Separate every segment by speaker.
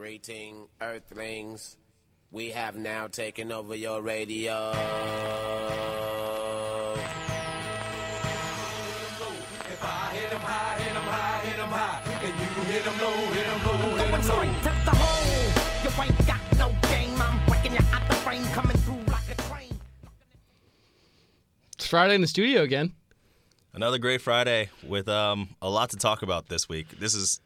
Speaker 1: Greeting, Earthlings. We have now taken over your radio.
Speaker 2: If I hit 'em high, hit 'em high, hit 'em high, and you hit 'em low, hit 'em low, hit 'em
Speaker 3: Going
Speaker 2: low.
Speaker 3: straight to the hole. You ain't got no game. I'm breaking you out the frame, coming through like a train.
Speaker 4: It's Friday in the studio again.
Speaker 5: Another great Friday with um, a lot to talk about this week. This has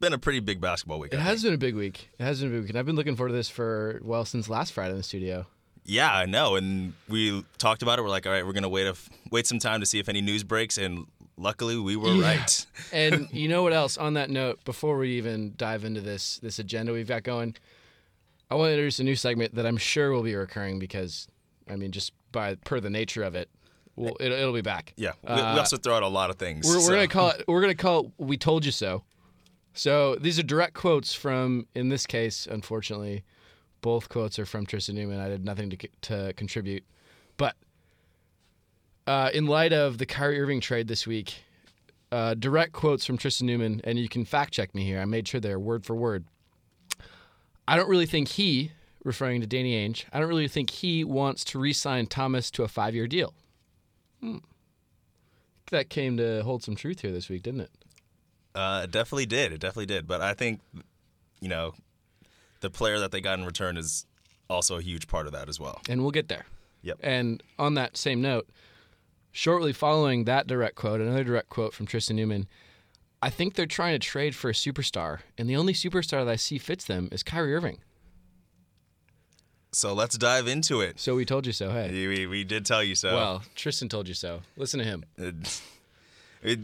Speaker 5: been a pretty big basketball week.
Speaker 4: It
Speaker 5: I
Speaker 4: has
Speaker 5: think.
Speaker 4: been a big week. It has been a big week, and I've been looking forward to this for well since last Friday in the studio.
Speaker 5: Yeah, I know. And we talked about it. We're like, all right, we're gonna wait a f- wait some time to see if any news breaks. And luckily, we were
Speaker 4: Yeah.
Speaker 5: right.
Speaker 4: And you know what else? On that note, before we even dive into this this agenda we've got going, I want to introduce a new segment that I'm sure will be recurring because, I mean, just by per the nature of it, we'll, it'll, it'll be back.
Speaker 5: Yeah, we,
Speaker 4: Uh,
Speaker 5: we also throw out a lot of things.
Speaker 4: We're, we're
Speaker 5: so-
Speaker 4: gonna call it. We're gonna call it. We told you so. So these are direct quotes from. In this case, unfortunately, both quotes are from Tristan Newman. I did nothing to to contribute, but uh, in light of the Kyrie Irving trade this week, uh, direct quotes from Tristan Newman, and you can fact check me here. I made sure they're word for word. I don't really think he, referring to Danny Ainge, I don't really think he wants to re-sign Thomas to a five-year deal. Hmm. That came to hold some truth here this week, didn't it?
Speaker 5: Uh, it definitely did. It definitely did. But I think, you know, the player that they got in return is also a huge part of that as well.
Speaker 4: And we'll get there.
Speaker 5: Yep.
Speaker 4: And on that same note, shortly following that direct quote, another direct quote from Tristan Newman, I think they're trying to trade for a superstar, and the only superstar that I see fits them is Kyrie Irving.
Speaker 5: So let's dive into it.
Speaker 4: So we told you so. Hey.
Speaker 5: We, we, did tell you so.
Speaker 4: Well, Tristan told you so. Listen to him.
Speaker 5: It- it-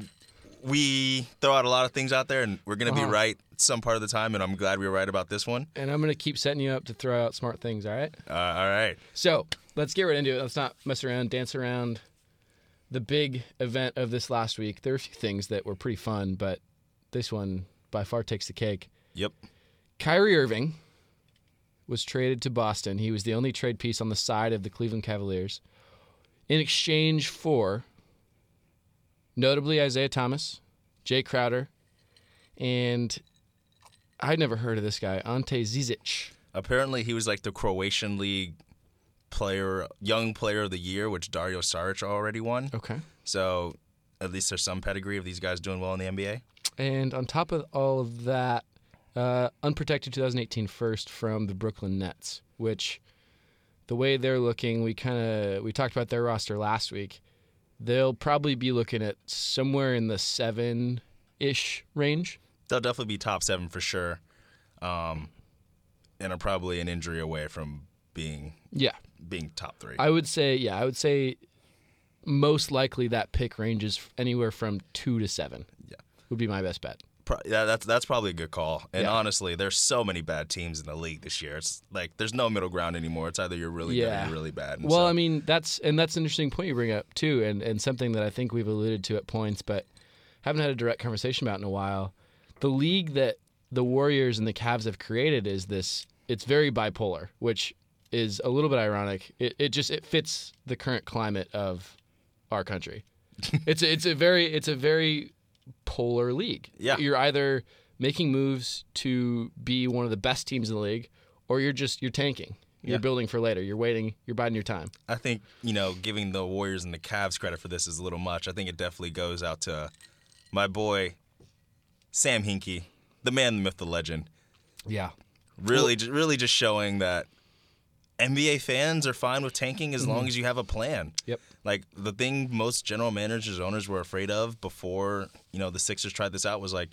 Speaker 5: we throw out a lot of things out there, and we're going to
Speaker 4: Uh-huh.
Speaker 5: be right some part of the time, and I'm glad we were right about this one.
Speaker 4: And I'm going to keep setting you up to throw out smart things, all right?
Speaker 5: Uh, all right.
Speaker 4: So let's get right into it. Let's not mess around, dance around. The big event of this last week. There were a few things that were pretty fun, but this one by far takes the cake.
Speaker 5: Yep.
Speaker 4: Kyrie Irving was traded to Boston. He was the only trade piece on the side of the Cleveland Cavaliers in exchange for notably Isaiah Thomas, Jae Crowder, and I'd never heard of this guy, Ante Zizic.
Speaker 5: Apparently, he was like the Croatian League player, young player of the year, which Dario Saric already won.
Speaker 4: Okay.
Speaker 5: So at least there's some pedigree of these guys doing well in the NBA.
Speaker 4: And on top of all of that, uh, unprotected 2018 first from the Brooklyn Nets, which the way they're looking, we kind of we talked about their roster last week. They'll probably be looking at somewhere in the seven ish range.
Speaker 5: They'll definitely be top seven for sure, um, and are probably an injury away from being
Speaker 4: Yeah,
Speaker 5: being top three.
Speaker 4: I would say yeah, I would say most likely that pick ranges anywhere from two to seven.
Speaker 5: Yeah.
Speaker 4: would be my best bet.
Speaker 5: Pro- yeah, that's that's probably a good call. And
Speaker 4: Yeah.
Speaker 5: honestly, there's so many bad teams in the league this year. It's like there's no middle ground anymore. It's either you're really good or you're really bad. And
Speaker 4: Well,
Speaker 5: so-
Speaker 4: I mean, that's and that's an interesting point you bring up too, and and something that I think we've alluded to at points, but haven't had a direct conversation about in a while. The league that the Warriors and the Cavs have created is this. It's very bipolar, which is a little bit ironic. It it just it fits the current climate of our country. it's a, it's a very it's a very polar league.
Speaker 5: Yeah.
Speaker 4: you're either making moves to be one of the best teams in the league, or you're just you're tanking. You're
Speaker 5: Yeah.
Speaker 4: building for later. You're waiting. You're biding your time.
Speaker 5: I think you know, giving the Warriors and the Cavs credit for this is a little much. I think it definitely goes out to my boy Sam Hinkie, the man, the myth, the legend.
Speaker 4: Yeah.
Speaker 5: Really, ju- really, just showing that NBA fans are fine with tanking as
Speaker 4: Mm-hmm.
Speaker 5: long as you have a plan.
Speaker 4: Yep.
Speaker 5: Like the thing most general managers, owners were afraid of before you know the Sixers tried this out was like,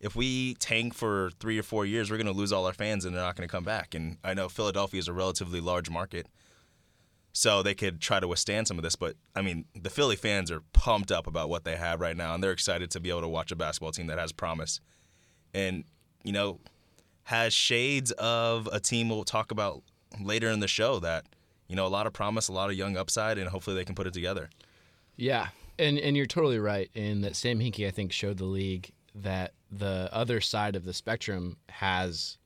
Speaker 5: if we tank for three or four years, we're going to lose all our fans and they're not going to come back. And I know Philadelphia is a relatively large market, so they could try to withstand some of this. But I mean, the Philly fans are pumped up about what they have right now, and they're excited to be able to watch a basketball team that has promise. And you know, has shades of a team we'll talk about later in the show that you know a lot of promise, a lot of young upside, and hopefully they can put it together.
Speaker 4: Yeah. And and you're totally right in that Sam Hinkie I think showed the league that the other side of the spectrum has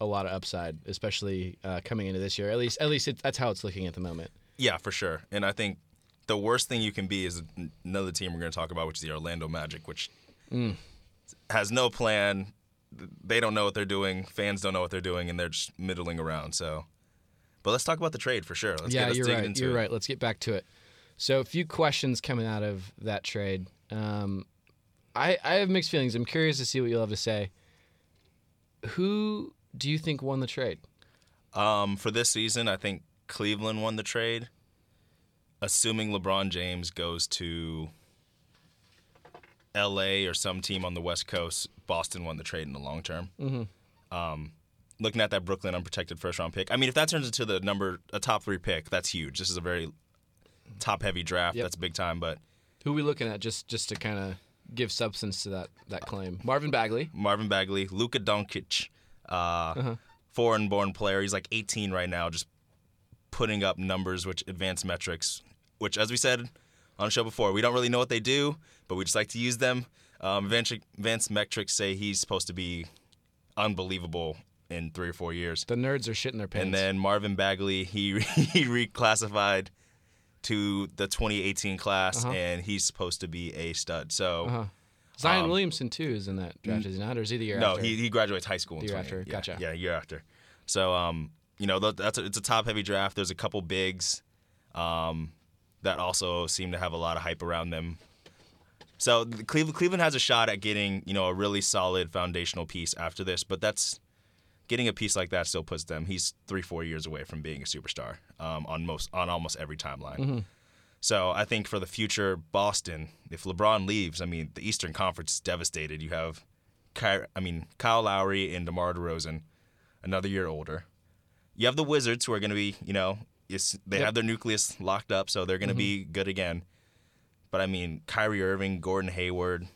Speaker 4: a lot of upside, especially uh, coming into this year. At least at least it, that's how it's looking at the moment.
Speaker 5: Yeah, for sure. And I think the worst thing you can be is another team we're going to talk about, which is the Orlando Magic, which has no plan. they don't know what they're doing. Fans don't know what they're doing, and they're just middling around. So, but let's talk about the trade for sure. Let's
Speaker 4: yeah,
Speaker 5: get,
Speaker 4: you're right.
Speaker 5: into
Speaker 4: You're
Speaker 5: it.
Speaker 4: right. Let's get back to it. So, a few questions coming out of that trade. Um, I I have mixed feelings. I'm curious to see what you'll have to say. Who do you think won the trade?
Speaker 5: Um, for this season, I think Cleveland won the trade. Assuming LeBron James goes to L.A. or some team on the West Coast, Boston won the trade in the long term. Mm-hmm. Um, looking at that Brooklyn unprotected first round pick, I mean, if that turns into the number a top three pick, that's huge. This is a very top heavy draft.
Speaker 4: Yep.
Speaker 5: That's big time. But
Speaker 4: Who are we looking at? Just just to kind of give substance to that that claim. Marvin Bagley.
Speaker 5: Marvin Bagley, Luka Doncic, uh, foreign born player. He's like 18 right now, just putting up numbers which advanced metrics, which, as we said on the show before, we don't really know what they do, but we just like to use them. Um, advanced, advanced metrics say he's supposed to be unbelievable in three or four years.
Speaker 4: The nerds are shitting their pants.
Speaker 5: And then Marvin Bagley, he he reclassified to the 2018 class,
Speaker 4: Uh-huh.
Speaker 5: and he's supposed to be a stud. So.
Speaker 4: Zion
Speaker 5: um,
Speaker 4: Williamson too is in that draft, is he not? Or is he the year
Speaker 5: No,
Speaker 4: after?
Speaker 5: he, he graduates high school in
Speaker 4: The year
Speaker 5: 20
Speaker 4: after,
Speaker 5: yeah,
Speaker 4: gotcha.
Speaker 5: Yeah, year after. So um, you know, that's a, it's a top heavy draft. There's a couple bigs, um, that also seem to have a lot of hype around them. So Cleveland Cleveland has a shot at getting you know a really solid foundational piece after this, but that's getting a piece like that still puts them. He's three four years away from being a superstar um, on most on almost every timeline. So I think for the future, Boston, if LeBron leaves, I mean the Eastern Conference is devastated. You have, Ky- I mean Kyle Lowry and DeMar DeRozan, another year older. You have the Wizards who are going to be, you know, they
Speaker 4: Yep.
Speaker 5: have their nucleus locked up, so they're going to be
Speaker 4: Mm-hmm.
Speaker 5: good again. But I mean Kyrie Irving, Gordon Hayward,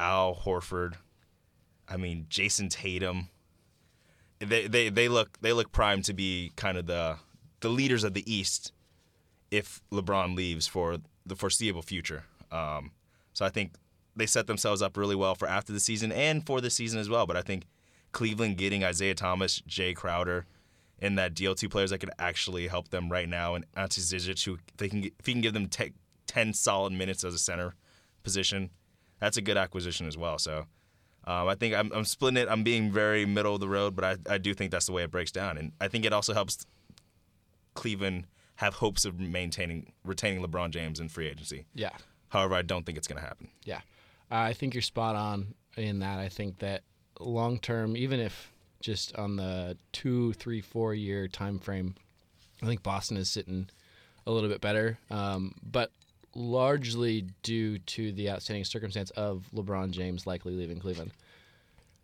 Speaker 5: Al Horford, I mean Jayson Tatum. They they they look they look primed to be kind of the the leaders of the East if LeBron leaves for the foreseeable future. Um, so I think they set themselves up really well for after the season and for the season as well. But I think Cleveland getting Isaiah Thomas, Jae Crowder, and that deal two players that could actually help them right now, and Ante Zizic, who they can if he can give them te- ten solid minutes as a center position, that's a good acquisition as well. So. Um, I think I'm, I'm splitting it. I'm being very middle of the road, but I, I do think that's the way it breaks down, and I think it also helps Cleveland have hopes of maintaining retaining LeBron James in free agency.
Speaker 4: yeah.
Speaker 5: However, I don't think it's going to happen.
Speaker 4: Yeah, uh, I think you're spot on in that. I think that long term, even if just on the two, three, four year time frame, I think Boston is sitting a little bit better. Um, but largely due to the outstanding circumstance of LeBron James likely leaving Cleveland.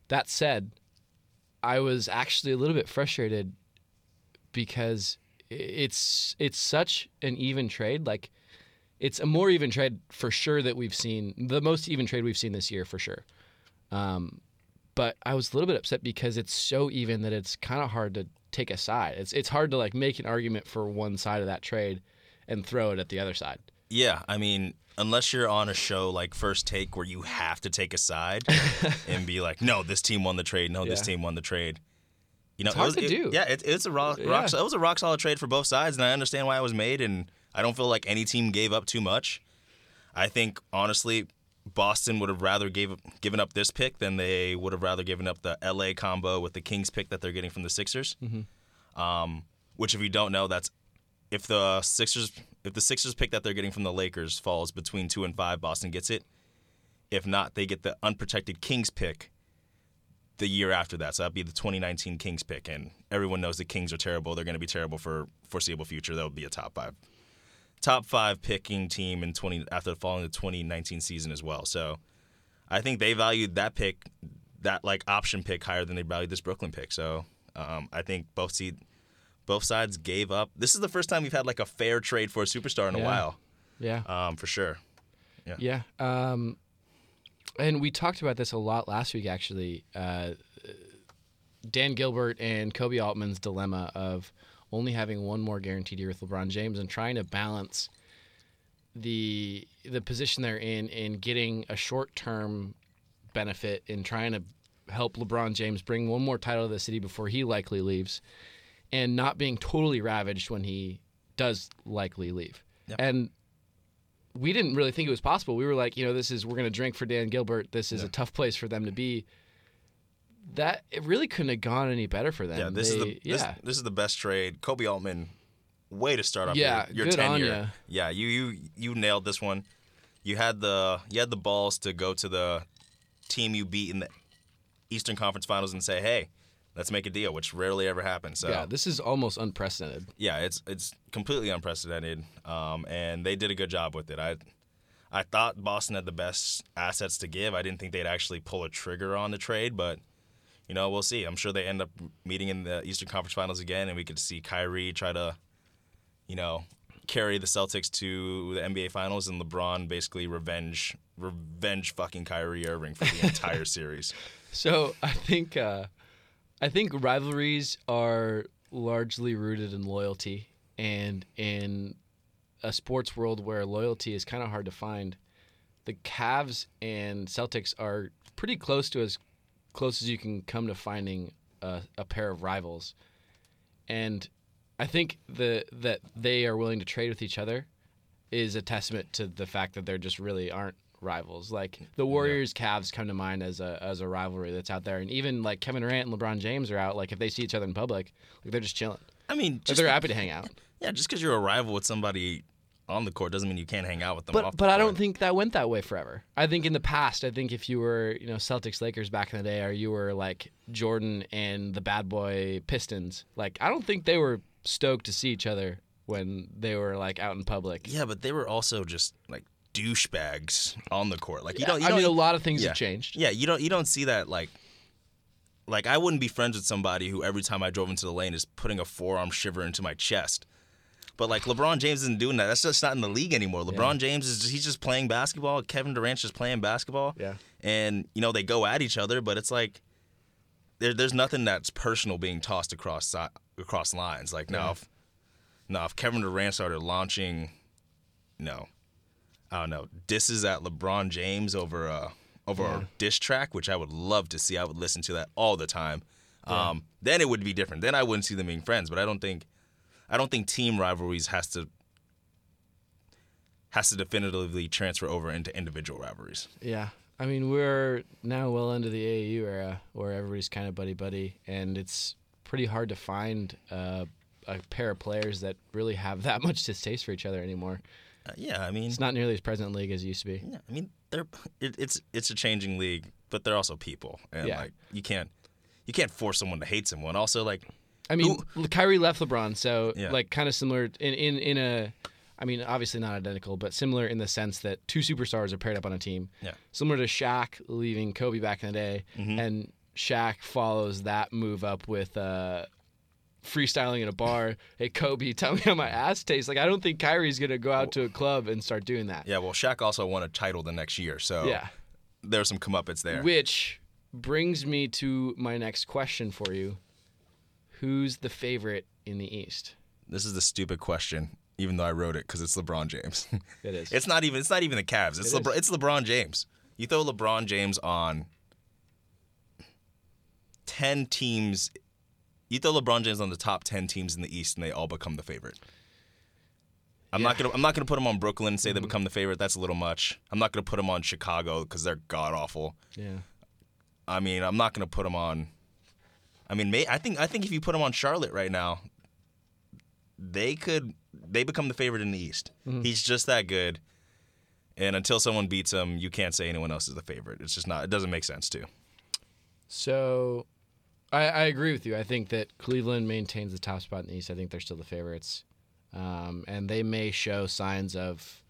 Speaker 4: That said, I was actually a little bit frustrated because it's it's such an even trade. Like it's a more even trade for sure that we've seen the most even trade we've seen this year for sure. Um, but I was a little bit upset because it's so even that it's kind of hard to take a side. It's it's hard to like make an argument for one side of that trade and throw it at the other side.
Speaker 5: Yeah, I mean, unless you're on a show like First Take where you have to take a side and be like, "No, this team won the trade. No, this team won the trade." You know,
Speaker 4: It's hard
Speaker 5: it was,
Speaker 4: to
Speaker 5: it-
Speaker 4: do.
Speaker 5: Yeah, it, it's a rock,
Speaker 4: Yeah.
Speaker 5: rock. It was a rock solid trade for both sides, and I understand why it was made. And I don't feel like any team gave up too much. I think honestly, Boston would have rather gave given up this pick than they would have rather given up the LA combo with the Kings pick that they're getting from the Sixers. Um, which, if you don't know, that's if the Sixers if the Sixers pick that they're getting from the Lakers falls between two and five, Boston gets it. If not, they get the unprotected Kings pick the year after that. So that'd be the 2019 Kings pick, and everyone knows the Kings are terrible. They're going to be terrible for foreseeable future. They'll be a top five, top five picking team in 20 after following the 2019 season as well. So I think they valued that pick, that like option pick, higher than they valued this Brooklyn pick. So um, I think both seed, both sides gave up. This is the first time we've had like a fair trade for a superstar in a while,
Speaker 4: Yeah.
Speaker 5: um, for sure.
Speaker 4: Yeah. Um, and we talked about this a lot last week, actually. Uh, Dan Gilbert and Koby Altman's dilemma of only having one more guaranteed year with LeBron James and trying to balance the the position they're in in getting a short term benefit in trying to help LeBron James bring one more title to the city before he likely leaves, and not being totally ravaged when he does likely leave.
Speaker 5: Yep.
Speaker 4: And we didn't really think it was possible. We were like, you know, this is we're going to drink for Dan Gilbert. This is a tough place for them to be. that it really couldn't have gone any better for them.
Speaker 5: Yeah, this is the
Speaker 4: They-
Speaker 5: this, this is the best trade. Koby Altman, way to start off
Speaker 4: Yeah,
Speaker 5: your, your tenure. Yeah, you you you nailed this one. You had the you had the balls to go to the team you beat in the Eastern Conference Finals and say, "Hey, let's make a deal," which rarely ever happens. So
Speaker 4: yeah, this is almost unprecedented.
Speaker 5: yeah, it's it's completely unprecedented, um, and they did a good job with it. I I thought Boston had the best assets to give. I didn't think they'd actually pull a trigger on the trade, but you know we'll see. I'm sure they end up meeting in the Eastern Conference Finals again, and we could see Kyrie try to, you know, carry the Celtics to the NBA Finals, and LeBron basically revenge revenge fucking Kyrie Irving for the entire series.
Speaker 4: So I think uh, I think rivalries are largely rooted in loyalty, and in a sports world where loyalty is kind of hard to find, the Cavs and Celtics are pretty close to as close as you can come to finding a, a pair of rivals, and I think the that they are willing to trade with each other is a testament to the fact that there just really aren't rivals. Like the Warriors Cavs come to mind as a as a rivalry that's out there, and even like Kevin Durant and LeBron James are out. Like if they see each other in public, like they're just chilling.
Speaker 5: I mean, just
Speaker 4: they're happy to hang out.
Speaker 5: yeah, just because you're a rival with somebody on the court doesn't mean you can't hang out with them.
Speaker 4: But
Speaker 5: off the
Speaker 4: but I don't think that went that way forever. I think in the past, I think if you were you know Celtics Lakers back in the day, or you were like Jordan and the bad boy Pistons, like I don't think they were stoked to see each other when they were like out in public.
Speaker 5: Yeah, but they were also just like douchebags on the court. Like you
Speaker 4: Yeah,
Speaker 5: don't. You
Speaker 4: I
Speaker 5: don't
Speaker 4: mean, a lot of things
Speaker 5: yeah.
Speaker 4: have changed.
Speaker 5: Yeah, you don't. You don't see that like. Like I wouldn't be friends with somebody who every time I drove into the lane is putting a forearm shiver into my chest. But like LeBron James isn't doing that. That's just not in the league anymore. LeBron James is he's just playing basketball. Kevin Durant's just playing basketball.
Speaker 4: Yeah.
Speaker 5: And you know they go at each other, but it's like there, there's nothing that's personal being tossed across across lines. Like now, if now if Kevin Durant started launching, no, I don't know, disses at LeBron James over a over a diss track, which I would love to see. I would listen to that all the time. Um, then it would be different. Then I wouldn't see them being friends. But I don't think, I don't think team rivalries has to has to definitively transfer over into individual rivalries.
Speaker 4: Yeah. I mean, we're now well into the AAU era where everybody's kind of buddy buddy, and it's pretty hard to find uh, a pair of players that really have that much distaste for each other anymore.
Speaker 5: Uh, yeah, I mean,
Speaker 4: It's not nearly as present in league as it used to be.
Speaker 5: yeah, I mean, they're it, it's it's a changing league, but they're also people, and
Speaker 4: Yeah.
Speaker 5: like you can't you can't force someone to hate someone. Also, like
Speaker 4: I mean, Kyrie left LeBron, so
Speaker 5: Yeah.
Speaker 4: like kind of similar in, in in a. I mean, obviously not identical, but similar in the sense that two superstars are paired up on a team.
Speaker 5: Yeah. Mm-hmm.
Speaker 4: Similar to Shaq leaving Kobe back in the day, and Shaq follows that move up with uh, freestyling in a bar. hey, Kobe, tell me how my ass tastes. Like, I don't think Kyrie's gonna go out to a club and start doing that.
Speaker 5: yeah, well, Shaq also won a title the next year, so
Speaker 4: Yeah.
Speaker 5: there's some comeuppance there.
Speaker 4: Which brings me to my next question for you: Who's the favorite in the East?
Speaker 5: This is the stupid question, even though I wrote it because it's LeBron James.
Speaker 4: It is.
Speaker 5: it's not even. It's not even the Cavs. It's
Speaker 4: It
Speaker 5: LeBron. It's LeBron James. You throw LeBron James on ten teams. You throw LeBron James on the top ten teams in the East, and they all become the favorite. I'm not gonna. I'm not gonna put them on Brooklyn and say they mm-hmm. become the favorite. That's a little much. I'm not gonna put them on Chicago because they're god awful.
Speaker 4: yeah.
Speaker 5: I mean, I'm not gonna put him on. I mean, may, I think I think if you put him on Charlotte right now, they could they become the favorite in the East. Mm-hmm. He's just that good, and until someone beats him, you can't say anyone else is the favorite. It's just not. It doesn't make sense to.
Speaker 4: So, I, I agree with you. I think that Cleveland maintains the top spot in the East. I think they're still the favorites, um, and they may show signs of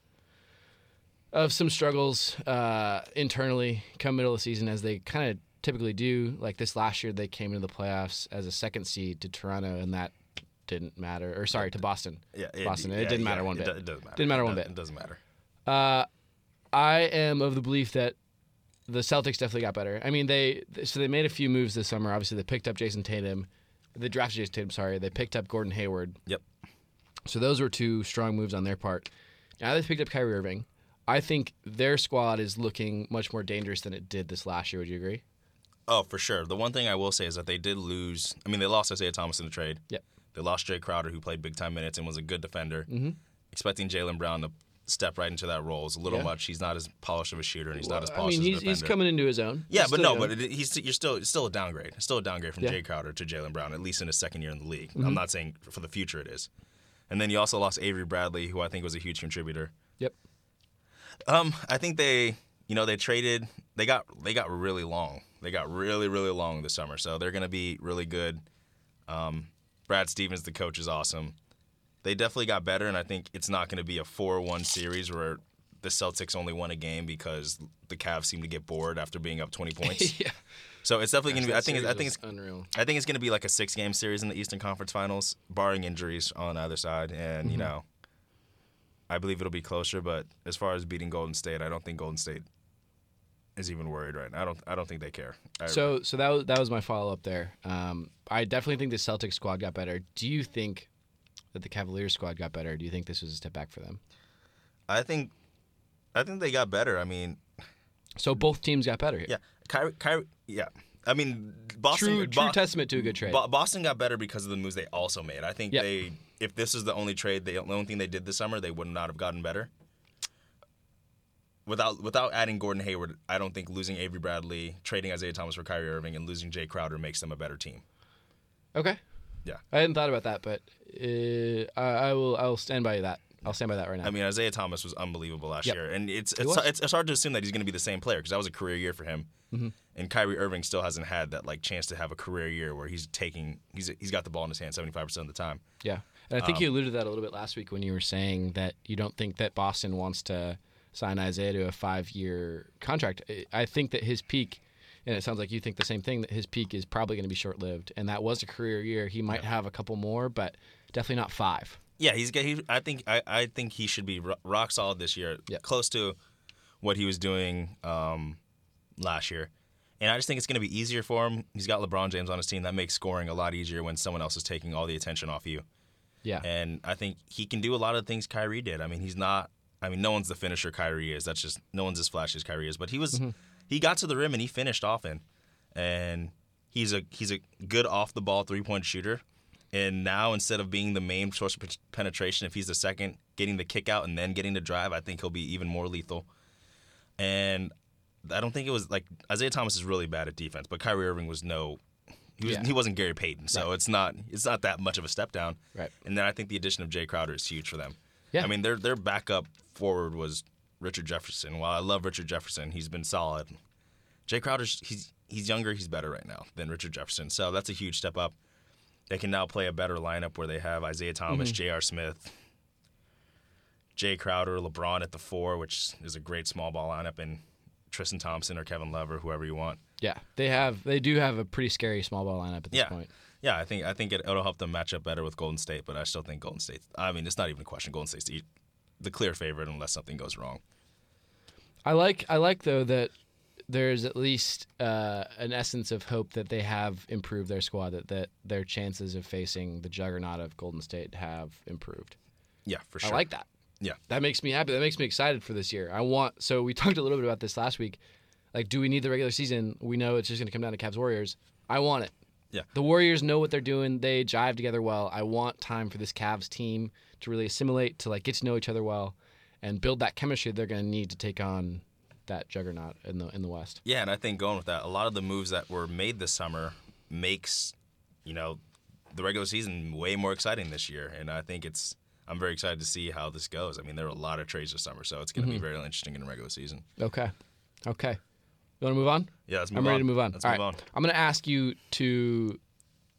Speaker 4: of some struggles uh, internally come middle of the season, as they kind of typically do. Like this last year, they came into the playoffs as a second seed to Toronto, and that didn't matter. Or sorry, to Boston. Yeah, Boston. It, didn't matter one
Speaker 5: it,
Speaker 4: bit.
Speaker 5: It doesn't matter.
Speaker 4: Didn't matter
Speaker 5: It
Speaker 4: one bit.
Speaker 5: It doesn't matter.
Speaker 4: Uh, I am of the belief that the Celtics definitely got better. I mean, they so they made a few moves this summer. Obviously, they picked up Jayson Tatum. They drafted Jayson Tatum. Sorry, they picked up Gordon Hayward.
Speaker 5: Yep.
Speaker 4: So those were two strong moves on their part. Now they picked up Kyrie Irving. I think their squad is looking much more dangerous than it did this last year. Would you agree?
Speaker 5: Oh, for sure. The one thing I will say is that they did lose. I mean, they lost Isaiah Thomas in the trade.
Speaker 4: Yep.
Speaker 5: They lost Jae Crowder, who played big time minutes and was a good defender. Mm-hmm. Expecting Jaylen Brown to step right into that role. It's a little
Speaker 4: Yeah.
Speaker 5: much. He's not as polished of a shooter, and he's not as polished.
Speaker 4: I mean,
Speaker 5: as
Speaker 4: he's, he's coming into his own.
Speaker 5: Yeah,
Speaker 4: He's
Speaker 5: but no,
Speaker 4: young.
Speaker 5: but it, he's you're still it's still a downgrade. It's still a downgrade from
Speaker 4: Yeah. Mm-hmm.
Speaker 5: Jae Crowder to Jaylen Brown, at least in his second year in the league. I'm not saying for the future it is. And then you also lost Avery Bradley, who I think was a huge contributor.
Speaker 4: Yep.
Speaker 5: Um, I think they, you know, they traded. They got they got really long. They got really really long this summer, so they're gonna be really good. Um, Brad Stevens, the coach, is awesome. They definitely got better, and I think it's not going to be a four-one series where the Celtics only won a game because the Cavs seem to get bored after being up 20 points.
Speaker 4: yeah.
Speaker 5: So it's definitely going to be. I think. It's, I think it's.
Speaker 4: unreal.
Speaker 5: I think it's going to be like a six-game series in the Eastern Conference Finals, barring injuries on either side, and
Speaker 4: Mm-hmm.
Speaker 5: you know, I believe it'll be closer. But as far as beating Golden State, I don't think Golden State is even worried right now. I don't. I don't think they care. I,
Speaker 4: So so that was that was my follow up there. Um, I definitely think the Celtics squad got better. Do you think that the Cavaliers squad got better? Do you think this was a step back for them?
Speaker 5: I think. I think they got better. I mean,
Speaker 4: So both teams got better here.
Speaker 5: yeah, Kyrie. Kyrie yeah. I mean, Boston.
Speaker 4: True, true
Speaker 5: Bo-
Speaker 4: testament to a good trade.
Speaker 5: Bo- Boston got better because of the moves they also made. I think
Speaker 4: Yep.
Speaker 5: they, if this is the only trade, they, the only thing they did this summer, they would not have gotten better. Without without adding Gordon Hayward, I don't think losing Avery Bradley, trading Isaiah Thomas for Kyrie Irving, and losing Jae Crowder makes them a better team.
Speaker 4: okay.
Speaker 5: Yeah.
Speaker 4: I hadn't thought about that, but I, I will I will stand by that. I'll stand by that right now.
Speaker 5: I mean, Isaiah Thomas was unbelievable last
Speaker 4: Yep.
Speaker 5: year, and it's it's, it's it's hard to assume that he's going to be the same player because that was a career year for him.
Speaker 4: Mm-hmm.
Speaker 5: And Kyrie Irving still hasn't had that like chance to have a career year where he's taking he's he's got the ball in his hand seventy five percent of the time.
Speaker 4: Yeah. And I think
Speaker 5: Um,
Speaker 4: you alluded to that a little bit last week when you were saying that you don't think that Boston wants to sign Isaiah to a five year contract. I- I think that his peak, and it sounds like you think the same thing, that his peak is probably going to be short lived. And that was a career year. He might have a couple more, but definitely not five.
Speaker 5: Yeah, he's he. I think I, I think he should be rock solid this year,
Speaker 4: Yeah.
Speaker 5: close to what he was doing um, last year. And I just think it's going to be easier for him. He's got LeBron James on his team. That makes scoring a lot easier when someone else is taking all the attention off you.
Speaker 4: Yeah.
Speaker 5: And I think he can do a lot of the things Kyrie did. I mean, he's not. I mean, no one's the finisher Kyrie is. That's just no one's as flashy as Kyrie is. But he was. He got to the rim and he finished often, and he's a he's a good off the ball three point shooter. And now instead of being the main source of penetration, if he's the second, getting the kick out and then getting the drive, I think he'll be even more lethal. And I don't think it was like Isaiah Thomas is really bad at defense, but Kyrie Irving was no. He, was,
Speaker 4: Yeah.
Speaker 5: he wasn't Gary Payton, so it's not it's not that much of a step down.
Speaker 4: Right.
Speaker 5: And then I think the addition of Jae Crowder is huge for them.
Speaker 4: Yeah.
Speaker 5: I mean, their their backup forward was Richard Jefferson. While I love Richard Jefferson, he's been solid. Jae Crowder's he's he's younger, he's better right now than Richard Jefferson. So that's a huge step up. They can now play a better lineup where they have Isaiah Thomas,
Speaker 4: Mm-hmm.
Speaker 5: J.R. Smith, Jae Crowder, LeBron at the four, which is a great small ball lineup, and Tristan Thompson or Kevin Love or whoever you want.
Speaker 4: Yeah. They have, they do have a pretty scary small ball lineup at this
Speaker 5: Yeah.
Speaker 4: point.
Speaker 5: Yeah, I think I think it, it'll help them match up better with Golden State, but I still think Golden State. I mean, it's not even a question. Golden State's the, the clear favorite unless something goes wrong.
Speaker 4: I like I like though that there's at least uh, an essence of hope that they have improved their squad that, that their chances of facing the juggernaut of Golden State have improved.
Speaker 5: Yeah, for sure.
Speaker 4: I like that.
Speaker 5: Yeah,
Speaker 4: That makes me happy. That makes me excited for this year. I want so we talked a little bit about this last week. Like, do we need the regular season? We know it's just going to come down to Cavs Warriors. I want it.
Speaker 5: Yeah.
Speaker 4: The Warriors know what they're doing. They jive together well. I want time for this Cavs team to really assimilate, to like get to know each other well, and build that chemistry they're going to need to take on that juggernaut in the in the West.
Speaker 5: yeah, and I think going with that, a lot of the moves that were made this summer makes you know the regular season way more exciting this year, and I think it's. I'm very excited to see how this goes. I mean, there were a lot of trades this summer, so it's going to
Speaker 4: Mm-hmm.
Speaker 5: be very interesting in the regular season.
Speaker 4: Okay. Okay. You want to move on?
Speaker 5: Yeah, let's move
Speaker 4: I'm ready to move on.
Speaker 5: Let's
Speaker 4: All
Speaker 5: move
Speaker 4: right.
Speaker 5: on.
Speaker 4: I'm going to ask you to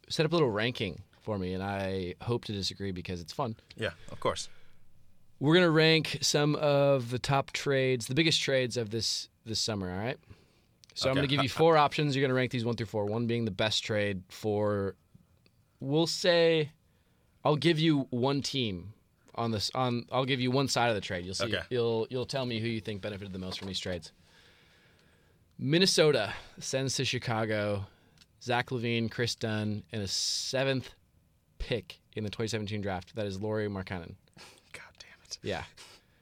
Speaker 4: set up a little ranking for me, and I hope to disagree because it's fun.
Speaker 5: Yeah, of course.
Speaker 4: We're going to rank some of the top trades, the biggest trades of this this summer. All right. So I'm going to give you four options. You're going to rank these one through four. One being the best trade for, we'll say, I'll give you one team on this. On I'll give you one side of the trade. You'll see.
Speaker 5: Okay.
Speaker 4: You'll you'll tell me who you think benefited the most from these trades. Minnesota sends to Chicago Zach LaVine, Kris Dunn, and a seventh pick in the 2017 draft. That is Lauri Markkanen.
Speaker 5: It.
Speaker 4: Yeah.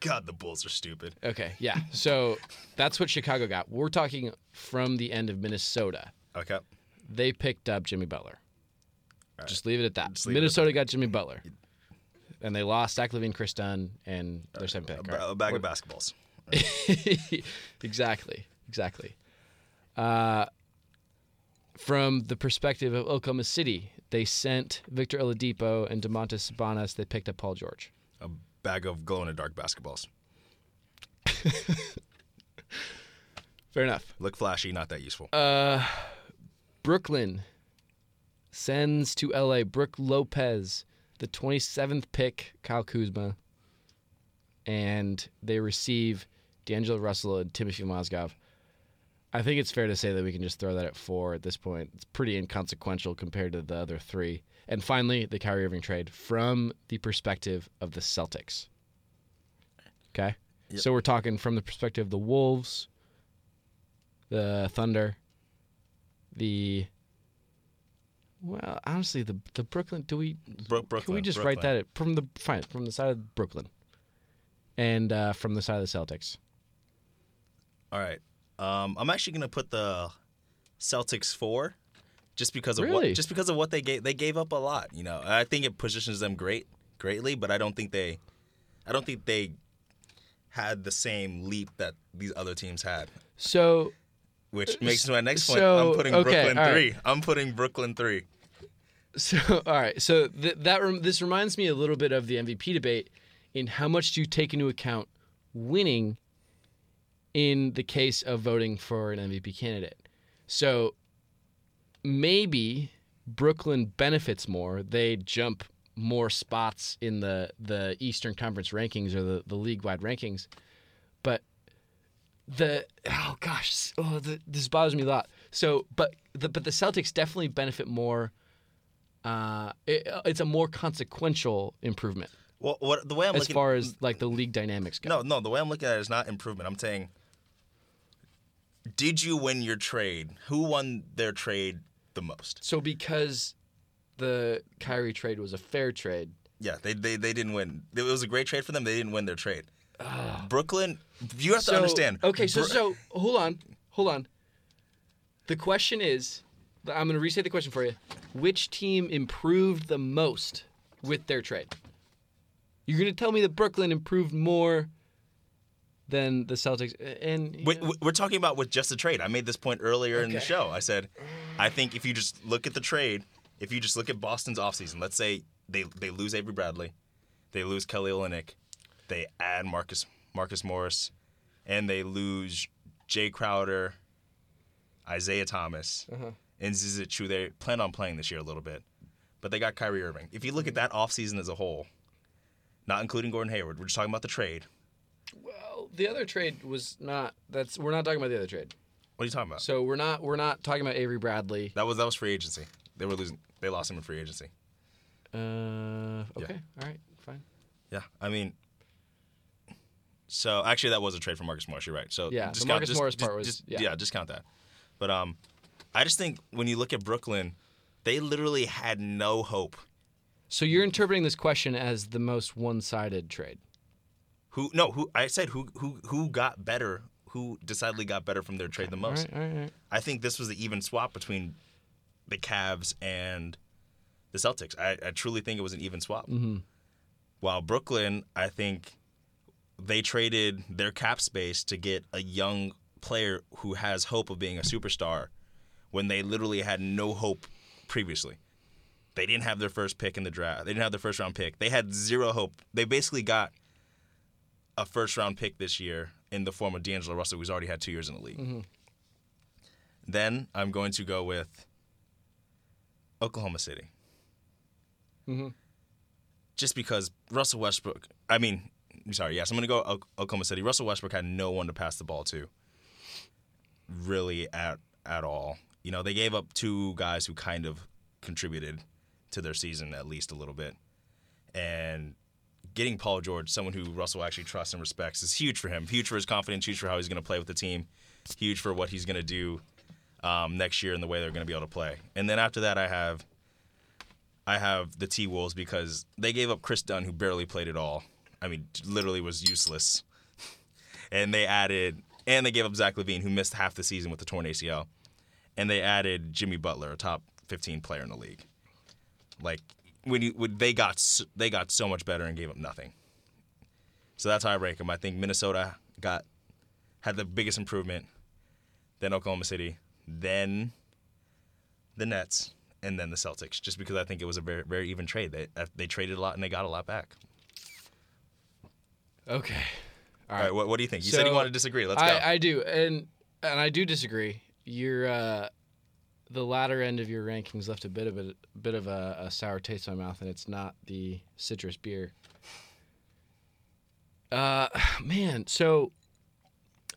Speaker 5: God, the Bulls are stupid.
Speaker 4: Okay. Yeah. So that's what Chicago got. We're talking from the end of Minnesota.
Speaker 5: Okay.
Speaker 4: They picked up Jimmy Butler. Just leave it at that.
Speaker 5: It at
Speaker 4: Minnesota got Jimmy Butler. and they lost Zach LaVine, Kris Dunn, and their second pick.
Speaker 5: A, a bag of basketballs.
Speaker 4: exactly, exactly. Uh, from the perspective of Oklahoma City, they sent Victor Oladipo and Domantas Sabonis. They picked up Paul George.
Speaker 5: A bag of glow in the dark basketballs.
Speaker 4: Fair enough.
Speaker 5: Look flashy, not that useful.
Speaker 4: Uh, Brooklyn sends to LA Brook Lopez, the 27th pick, Kyle Kuzma, and they receive D'Angelo Russell and Timothy Mozgov. I think it's fair to say that we can just throw that at four at this point. It's pretty inconsequential compared to the other three. And finally, the Kyrie Irving trade from the perspective of the Celtics. Okay? So we're talking from the perspective of the Wolves, the Thunder, the well, honestly, the the Brooklyn. Do we
Speaker 5: Bro-
Speaker 4: can we
Speaker 5: Brooklyn,
Speaker 4: just write
Speaker 5: Brooklyn.
Speaker 4: that from the fine from the side of Brooklyn, and uh, from the side of the Celtics?
Speaker 5: All right. Um, I'm actually gonna put the Celtics four, just because of
Speaker 4: Really?
Speaker 5: what just because of what they gave. They gave up a lot. You know, I think it positions them great, greatly, but I don't think they, I don't think they had the same leap that these other teams had.
Speaker 4: So
Speaker 5: Which uh, makes my next point.
Speaker 4: so,
Speaker 5: I'm putting
Speaker 4: okay,
Speaker 5: Brooklyn
Speaker 4: right.
Speaker 5: three. I'm putting Brooklyn three.
Speaker 4: So, all right. So th- that rem- this reminds me a little bit of the MVP debate in how much do you take into account winning in the case of voting for an MVP candidate. So maybe Brooklyn benefits more. They jump more spots in the the Eastern Conference rankings or the, the league wide rankings. But the oh gosh, oh the, this bothers me a lot. So, but the but the Celtics definitely benefit more uh, it, it's a more consequential improvement
Speaker 5: Well, what the way I'm
Speaker 4: as
Speaker 5: looking
Speaker 4: far as like the league dynamics go.
Speaker 5: No, no. The way I'm looking at it is not improvement. I'm saying, did you win your trade? Who won their trade the most?
Speaker 4: So because the Kyrie trade was a fair trade,
Speaker 5: Yeah, they they, they didn't win. It was a great trade for them. They didn't win their trade. Ah. Brooklyn, you have
Speaker 4: so,
Speaker 5: to understand.
Speaker 4: Okay, so so hold on, hold on. The question is, I'm going to restate the question for you. Which team improved the most with their trade? You're going to tell me that Brooklyn improved more than the Celtics, and
Speaker 5: we, we're talking about with just the trade. I made this point earlier in the show. I said, I think if you just look at the trade, if you just look at Boston's offseason, let's say they they lose Avery Bradley, they lose Kelly Olynyk, they add Marcus Marcus Morris, and they lose Jae Crowder, Isaiah Thomas,
Speaker 4: Uh-huh.
Speaker 5: and Zizic, who they plan on playing this year a little bit. But they got Kyrie Irving. If you look at that offseason as a whole, not including Gordon Hayward, we're just talking about the trade.
Speaker 4: Well, the other trade was not. That's we're not talking about the other trade.
Speaker 5: What are you talking about?
Speaker 4: So we're not we're not talking about Avery Bradley.
Speaker 5: That was that was free agency. They were losing. They lost him in free agency.
Speaker 4: Uh, okay, all right, fine.
Speaker 5: Yeah, I mean, so actually that was a trade for Marcus Morris. You're right. So
Speaker 4: Yeah, the Marcus
Speaker 5: just-
Speaker 4: Morris part was-
Speaker 5: just-
Speaker 4: yeah.
Speaker 5: yeah, just count that. But um, I just think when you look at Brooklyn, they literally had no hope.
Speaker 4: So you're interpreting this question as the most one-sided trade.
Speaker 5: Who no who I said who who who got better. Who decidedly got better from their trade the most?
Speaker 4: all right, all right.
Speaker 5: I think this was the even swap between the Cavs and the Celtics. I, I truly think it was an even swap.
Speaker 4: Mm-hmm.
Speaker 5: While Brooklyn, I think they traded their cap space to get a young player who has hope of being a superstar when they literally had no hope previously. They didn't have their first pick in the draft. They didn't have their first round pick. They had zero hope. They basically got a first round pick this year in the form of D'Angelo Russell, who's already had two years in the league. Mm-hmm. Then I'm going to go with Oklahoma City. Mm-hmm. Just because Russell Westbrook, I mean, I'm sorry, yes, I'm going to go Oklahoma City. Russell Westbrook had no one to pass the ball to, really at at all. You know, they gave up two guys who kind of contributed to their season at least a little bit, and getting Paul George, someone who Russell actually trusts and respects, is huge for him. Huge for his confidence. Huge for how he's going to play with the team. Huge for what he's going to do um, next year and the way they're going to be able to play. And then after that, I have I have the T Wolves because they gave up Kris Dunn, who barely played at all. I mean, literally was useless. and they added, and they gave up Zach LaVine, who missed half the season with the torn ACL. And they added Jimmy Butler, a top 15 player in the league. Like, when you when they got they got so much better and gave up nothing. So that's how I rank them. I think Minnesota got had the biggest improvement, then Oklahoma City, then the Nets, and then the Celtics. Just because I think it was a very very even trade. They uh, they traded a lot and they got a lot back.
Speaker 4: Okay.
Speaker 5: All right, what, what do you think? You said you
Speaker 4: So,
Speaker 5: want to disagree. Let's go.
Speaker 4: I, I do, and and I do disagree. Your uh, the latter end of your rankings left a bit of a, bit of a, a sour taste in my mouth, and it's not the citrus beer. Uh, man, so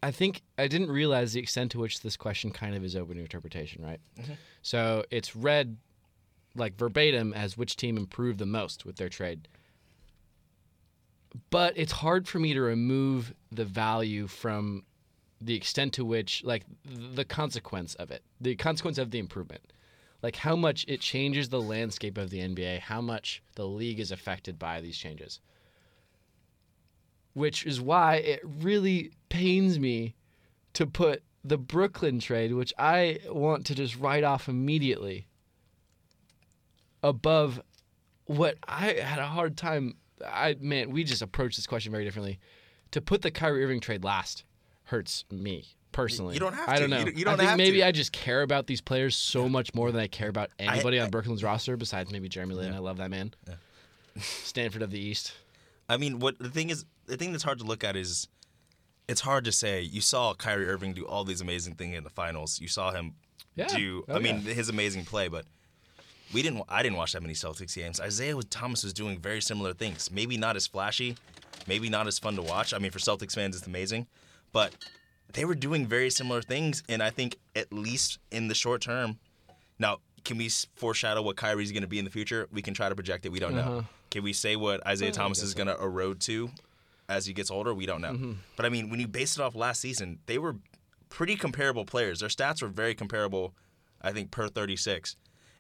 Speaker 4: I think I didn't realize the extent to which this question kind of is open to interpretation, right? So it's read like verbatim as which team improved the most with their trade. But it's hard for me to remove the value from the extent to which, like, the consequence of it, the consequence of the improvement. Like, how much it changes the landscape of the NBA, how much the league is affected by these changes. Which is why it really pains me to put the Brooklyn trade, which I want to just write off immediately, above what I had a hard time. I man, we just approached this question very differently. To put the Kyrie Irving trade last hurts me personally.
Speaker 5: You don't have
Speaker 4: I don't know.
Speaker 5: You don't- you don't
Speaker 4: I think maybe
Speaker 5: to.
Speaker 4: I just care about these players so much more than I care about anybody on Brooklyn's roster besides maybe Jeremy Lin. I love that man. Stanford of the East.
Speaker 5: I mean, what the thing is, the thing that's hard to look at is, it's hard to say. You saw Kyrie Irving do all these amazing things in the finals. You saw him
Speaker 4: Yeah.
Speaker 5: do.
Speaker 4: Oh,
Speaker 5: I mean,
Speaker 4: yeah.
Speaker 5: his amazing play, but we didn't. I didn't watch that many Celtics games. Isaiah Thomas was doing very similar things. Maybe not as flashy, maybe not as fun to watch. I mean, for Celtics fans, it's amazing, but they were doing very similar things. And I think at least in the short term, now can we foreshadow what Kyrie's going to be in the future? We can try to project it. We don't
Speaker 4: Uh-huh.
Speaker 5: know. Can we say what Isaiah Thomas is going to erode to as he gets older? We don't know.
Speaker 4: Mm-hmm.
Speaker 5: But I mean, when you base it off last season, they were pretty comparable players. Their stats were very comparable, I think, per 36.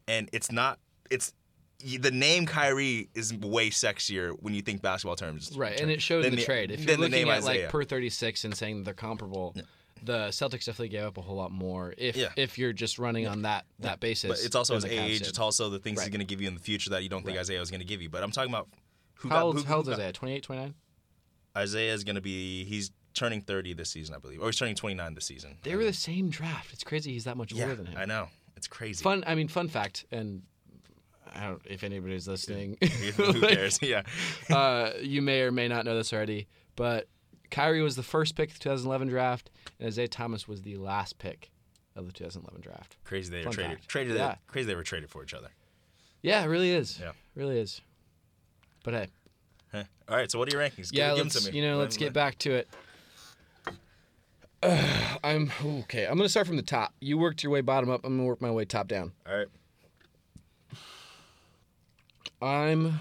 Speaker 5: And it's not, it's, the name Kyrie is way sexier when you think basketball terms.
Speaker 4: Right, and it showed in
Speaker 5: than
Speaker 4: the, trade. If you're looking at
Speaker 5: Isaiah.
Speaker 4: like per 36 and saying they're comparable, the Celtics definitely gave up a whole lot more. If
Speaker 5: Yeah.
Speaker 4: if you're just running on that that basis,
Speaker 5: But it's also his
Speaker 4: the
Speaker 5: age.
Speaker 4: did.
Speaker 5: It's also the things he's going to give you in the future that you don't think
Speaker 4: Right.
Speaker 5: Isaiah was going to give you. But I'm talking about who
Speaker 4: how
Speaker 5: got,
Speaker 4: old,
Speaker 5: who,
Speaker 4: how old is that? 28, 29?
Speaker 5: Isaiah is going to be, he's turning 30 this season, I believe. Or he's turning 29 this season.
Speaker 4: They were the same draft. It's crazy he's that much
Speaker 5: yeah,
Speaker 4: older than him.
Speaker 5: I know. It's crazy.
Speaker 4: Fun. I mean, fun fact, and I don't if anybody's listening.
Speaker 5: Who cares? Yeah.
Speaker 4: uh, you may or may not know this already, but Kyrie was the first pick of the 2011 draft, and Isaiah Thomas was the last pick of the 2011 draft.
Speaker 5: Crazy they were
Speaker 4: Fun
Speaker 5: traded.
Speaker 4: fact.
Speaker 5: Traded.
Speaker 4: Yeah.
Speaker 5: Crazy they were traded for each other.
Speaker 4: Yeah, it really is.
Speaker 5: Yeah.
Speaker 4: really is. But hey,
Speaker 5: Huh. All right. So what are your rankings?
Speaker 4: yeah,
Speaker 5: give, give
Speaker 4: let's
Speaker 5: them to me.
Speaker 4: you know,
Speaker 5: Let-
Speaker 4: let's get back to it. Uh, I'm okay. I'm gonna start from the top. You worked your way bottom up. I'm gonna work my way top down.
Speaker 5: All right.
Speaker 4: I'm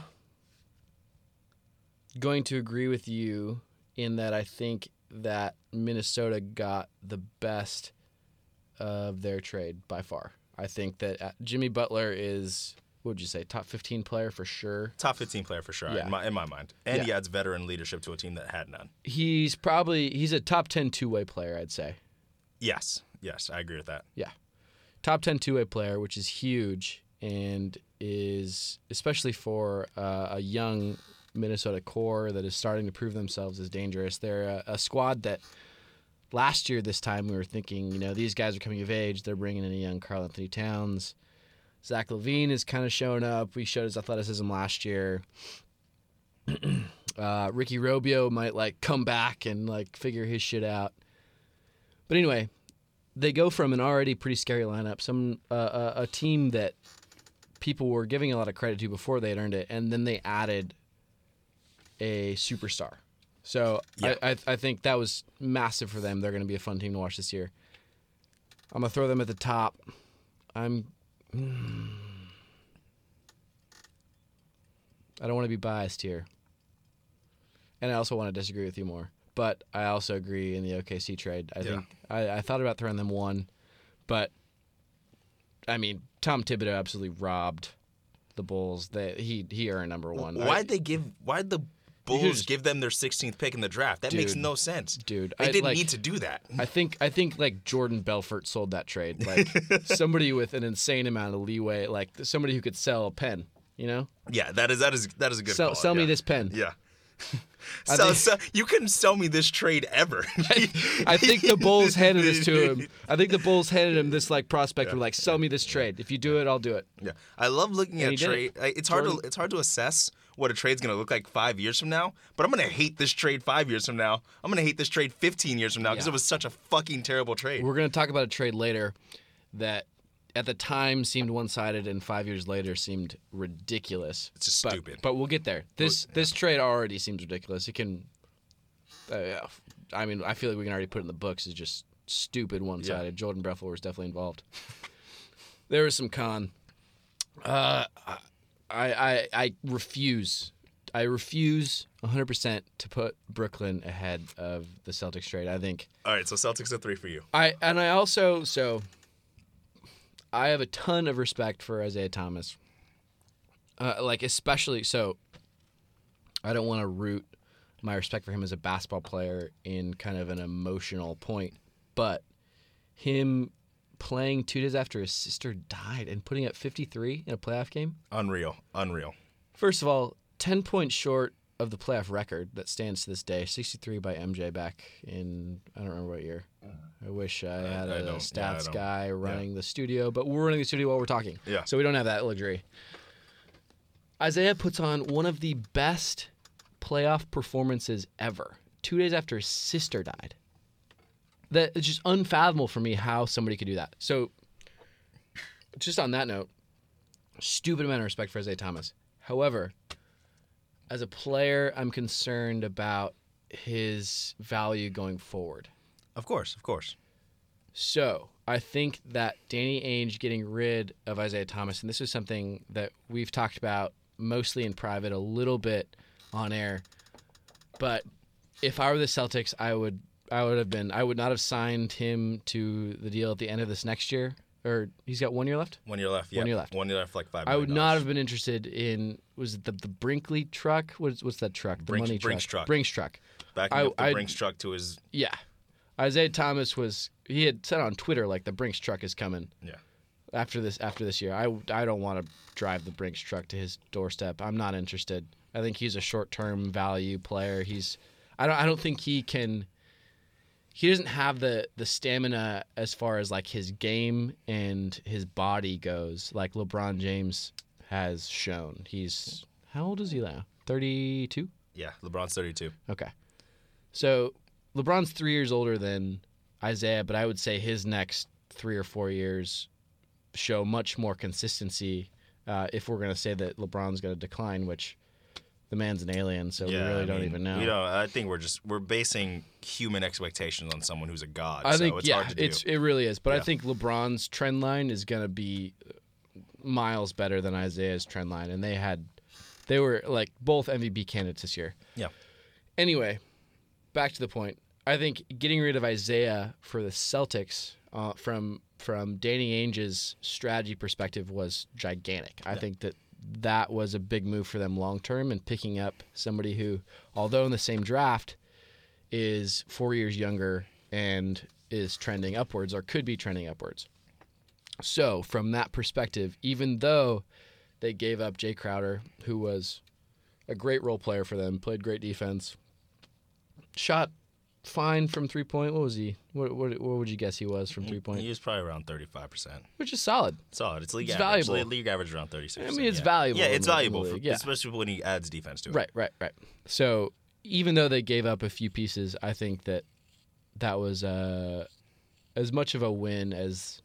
Speaker 4: going to agree with you in that I think that Minnesota got the best of their trade by far. I think that uh, Jimmy Butler is, what would you say, top 15 player for sure.
Speaker 5: Top 15 player for sure
Speaker 4: Yeah.
Speaker 5: in, my, in my mind, and he adds veteran leadership to a team that had none.
Speaker 4: He's probably he's a top 10 two-way player, I'd say.
Speaker 5: Yes. Yes, I agree with that.
Speaker 4: Yeah. Top 10 two way player, which is huge and is, especially for uh, a young Minnesota core that is starting to prove themselves as dangerous. They're a, a squad that last year, this time, we were thinking, you know, these guys are coming of age. They're bringing in a young Karl-Anthony Towns. Zach LaVine is kind of showing up. We showed his athleticism last year. uh, Ricky Rubio might like come back and like figure his shit out. But anyway, they go from an already pretty scary lineup, some uh, a, a team that people were giving a lot of credit to before they had earned it, and then they added a superstar. So
Speaker 5: Yeah.
Speaker 4: I, I I think that was massive for them. They're going to be a fun team to watch this year. I'm gonna throw them at the top. I'm. mm. I don't want to be biased here, and I also want to disagree with you more. But I also agree in the OKC trade. I
Speaker 5: Yeah.
Speaker 4: think I, I thought about throwing them one, but I mean Tom Thibodeau absolutely robbed the Bulls. That he he earned number one.
Speaker 5: Why'd they give? Why'd the Bulls give them their 16th pick in the draft? That makes no sense,
Speaker 4: Dude,
Speaker 5: They
Speaker 4: I-
Speaker 5: didn't
Speaker 4: like-
Speaker 5: need to do that.
Speaker 4: I think I think like Jordan Belfort sold that trade. Like somebody with an insane amount of leeway, like somebody who could sell a pen. You know,
Speaker 5: Yeah, that is that is that is a good.
Speaker 4: sell
Speaker 5: call,
Speaker 4: sell me this pen.
Speaker 5: Yeah.
Speaker 4: I
Speaker 5: so,
Speaker 4: think-
Speaker 5: so you couldn't sell me this trade ever.
Speaker 4: I think the Bulls handed this to him. I think the Bulls handed him this like prospect. Were like, sell me this trade. If you do it, I'll do it.
Speaker 5: Yeah, I love looking
Speaker 4: And
Speaker 5: at trade.
Speaker 4: it.
Speaker 5: It's hard
Speaker 4: Jordan-
Speaker 5: to it's hard to assess what a trade's gonna look like five years from now. But I'm gonna hate this trade five years from now. I'm gonna hate this trade 15 years from now because
Speaker 4: Yeah.
Speaker 5: it was such a fucking terrible trade.
Speaker 4: We're gonna talk about a trade later that at the time seemed one-sided and five years later seemed ridiculous.
Speaker 5: It's just
Speaker 4: but,
Speaker 5: stupid.
Speaker 4: But we'll get there. This this trade already seems ridiculous. It can. Uh, yeah. I mean, I feel like we can already put it in the books as just stupid one-sided. Jordan Breffel was definitely involved. there was some con. Uh, I I I refuse. I refuse 100% to put Brooklyn ahead of the Celtics trade. I think
Speaker 5: All right, so Celtics are three for you.
Speaker 4: I and I also so I have a ton of respect for Isaiah Thomas. Uh, like especially so I don't want to root my respect for him as a basketball player in kind of an emotional point, but him playing 2 days after his sister died and putting up 53 in a playoff game.
Speaker 5: Unreal, unreal.
Speaker 4: First of all, 10 points short of the playoff record that stands to this day, 63 by MJ back in, I don't remember what year. I wish I had
Speaker 5: I
Speaker 4: a
Speaker 5: don't- yeah, I
Speaker 4: stats
Speaker 5: don't-
Speaker 4: guy running the studio, but we're running the studio while we're talking.
Speaker 5: Yeah.
Speaker 4: So we don't have that luxury. Isaiah puts on one of the best playoff performances ever, two days after his sister died. That it's just unfathomable for me how somebody could do that. So, just on that note, stupid amount of respect for Isaiah Thomas. However, as a player, I'm concerned about his value going forward.
Speaker 5: Of course, of course.
Speaker 4: So I think that Danny Ainge getting rid of Isaiah Thomas, and this is something that we've talked about mostly in private, a little bit on air. But if I were the Celtics, I would I would have been I would not have signed him to the deal at the end of this next year. Or he's got one year left.
Speaker 5: One year left. Yeah.
Speaker 4: One year left.
Speaker 5: One year left. Like five.
Speaker 4: I would not have been interested in was it the the Brinkley truck? What's what's that truck? The
Speaker 5: Brinks-
Speaker 4: money
Speaker 5: Brinks
Speaker 4: truck.
Speaker 5: truck.
Speaker 4: Brinks truck.
Speaker 5: backing
Speaker 4: I-
Speaker 5: up the
Speaker 4: I'd-
Speaker 5: Brinks truck to his.
Speaker 4: Yeah. Isaiah Thomas was he had said on Twitter like the Brinks truck is coming
Speaker 5: Yeah.
Speaker 4: after this after this year. I, I don't want to drive the Brinks truck to his doorstep. I'm not interested. I think he's a short-term value player. He's I don't I don't think he can he doesn't have the the stamina as far as like his game and his body goes like LeBron James has shown. He's how old is he now? 32?
Speaker 5: Yeah. LeBron's 32.
Speaker 4: Okay. So LeBron's three years older than Isaiah, but I would say his next three or four years show much more consistency. Uh, if we're going to say that LeBron's going to decline, which the man's an alien, so
Speaker 5: yeah.
Speaker 4: we really
Speaker 5: I
Speaker 4: don't
Speaker 5: mean,
Speaker 4: even know.
Speaker 5: We don't. I think we're just we're basing human expectations on someone who's a god.
Speaker 4: I
Speaker 5: so
Speaker 4: think
Speaker 5: it's
Speaker 4: yeah,
Speaker 5: hard to do.
Speaker 4: it's it really is. But I think LeBron's trend line is going to be miles better than Isaiah's trend line, and they had they were like both MVP candidates this year.
Speaker 5: Yeah.
Speaker 4: Anyway, back to the point. I think getting rid of Isaiah for the Celtics uh, from from Danny Ainge's strategy perspective was gigantic. I think that that was a big move for them long term, and picking up somebody who, although in the same draft, is four years younger and is trending upwards or could be trending upwards. So from that perspective, even though they gave up Jae Crowder, who was a great role player for them, played great defense, shot fine from three point. What was he? What what, what would you guess he was from three point?
Speaker 5: He was probably around 35 percent.
Speaker 4: Which is solid.
Speaker 5: Solid. It's league
Speaker 4: It's
Speaker 5: average.
Speaker 4: valuable.
Speaker 5: League average around 36.
Speaker 4: I mean, it's
Speaker 5: yeah.
Speaker 4: valuable
Speaker 5: Yeah, it's
Speaker 4: the- in the
Speaker 5: valuable, for,
Speaker 4: yeah.
Speaker 5: especially when he adds defense to it.
Speaker 4: Right, right, right. So even though they gave up a few pieces, I think that that was uh, as much of a win as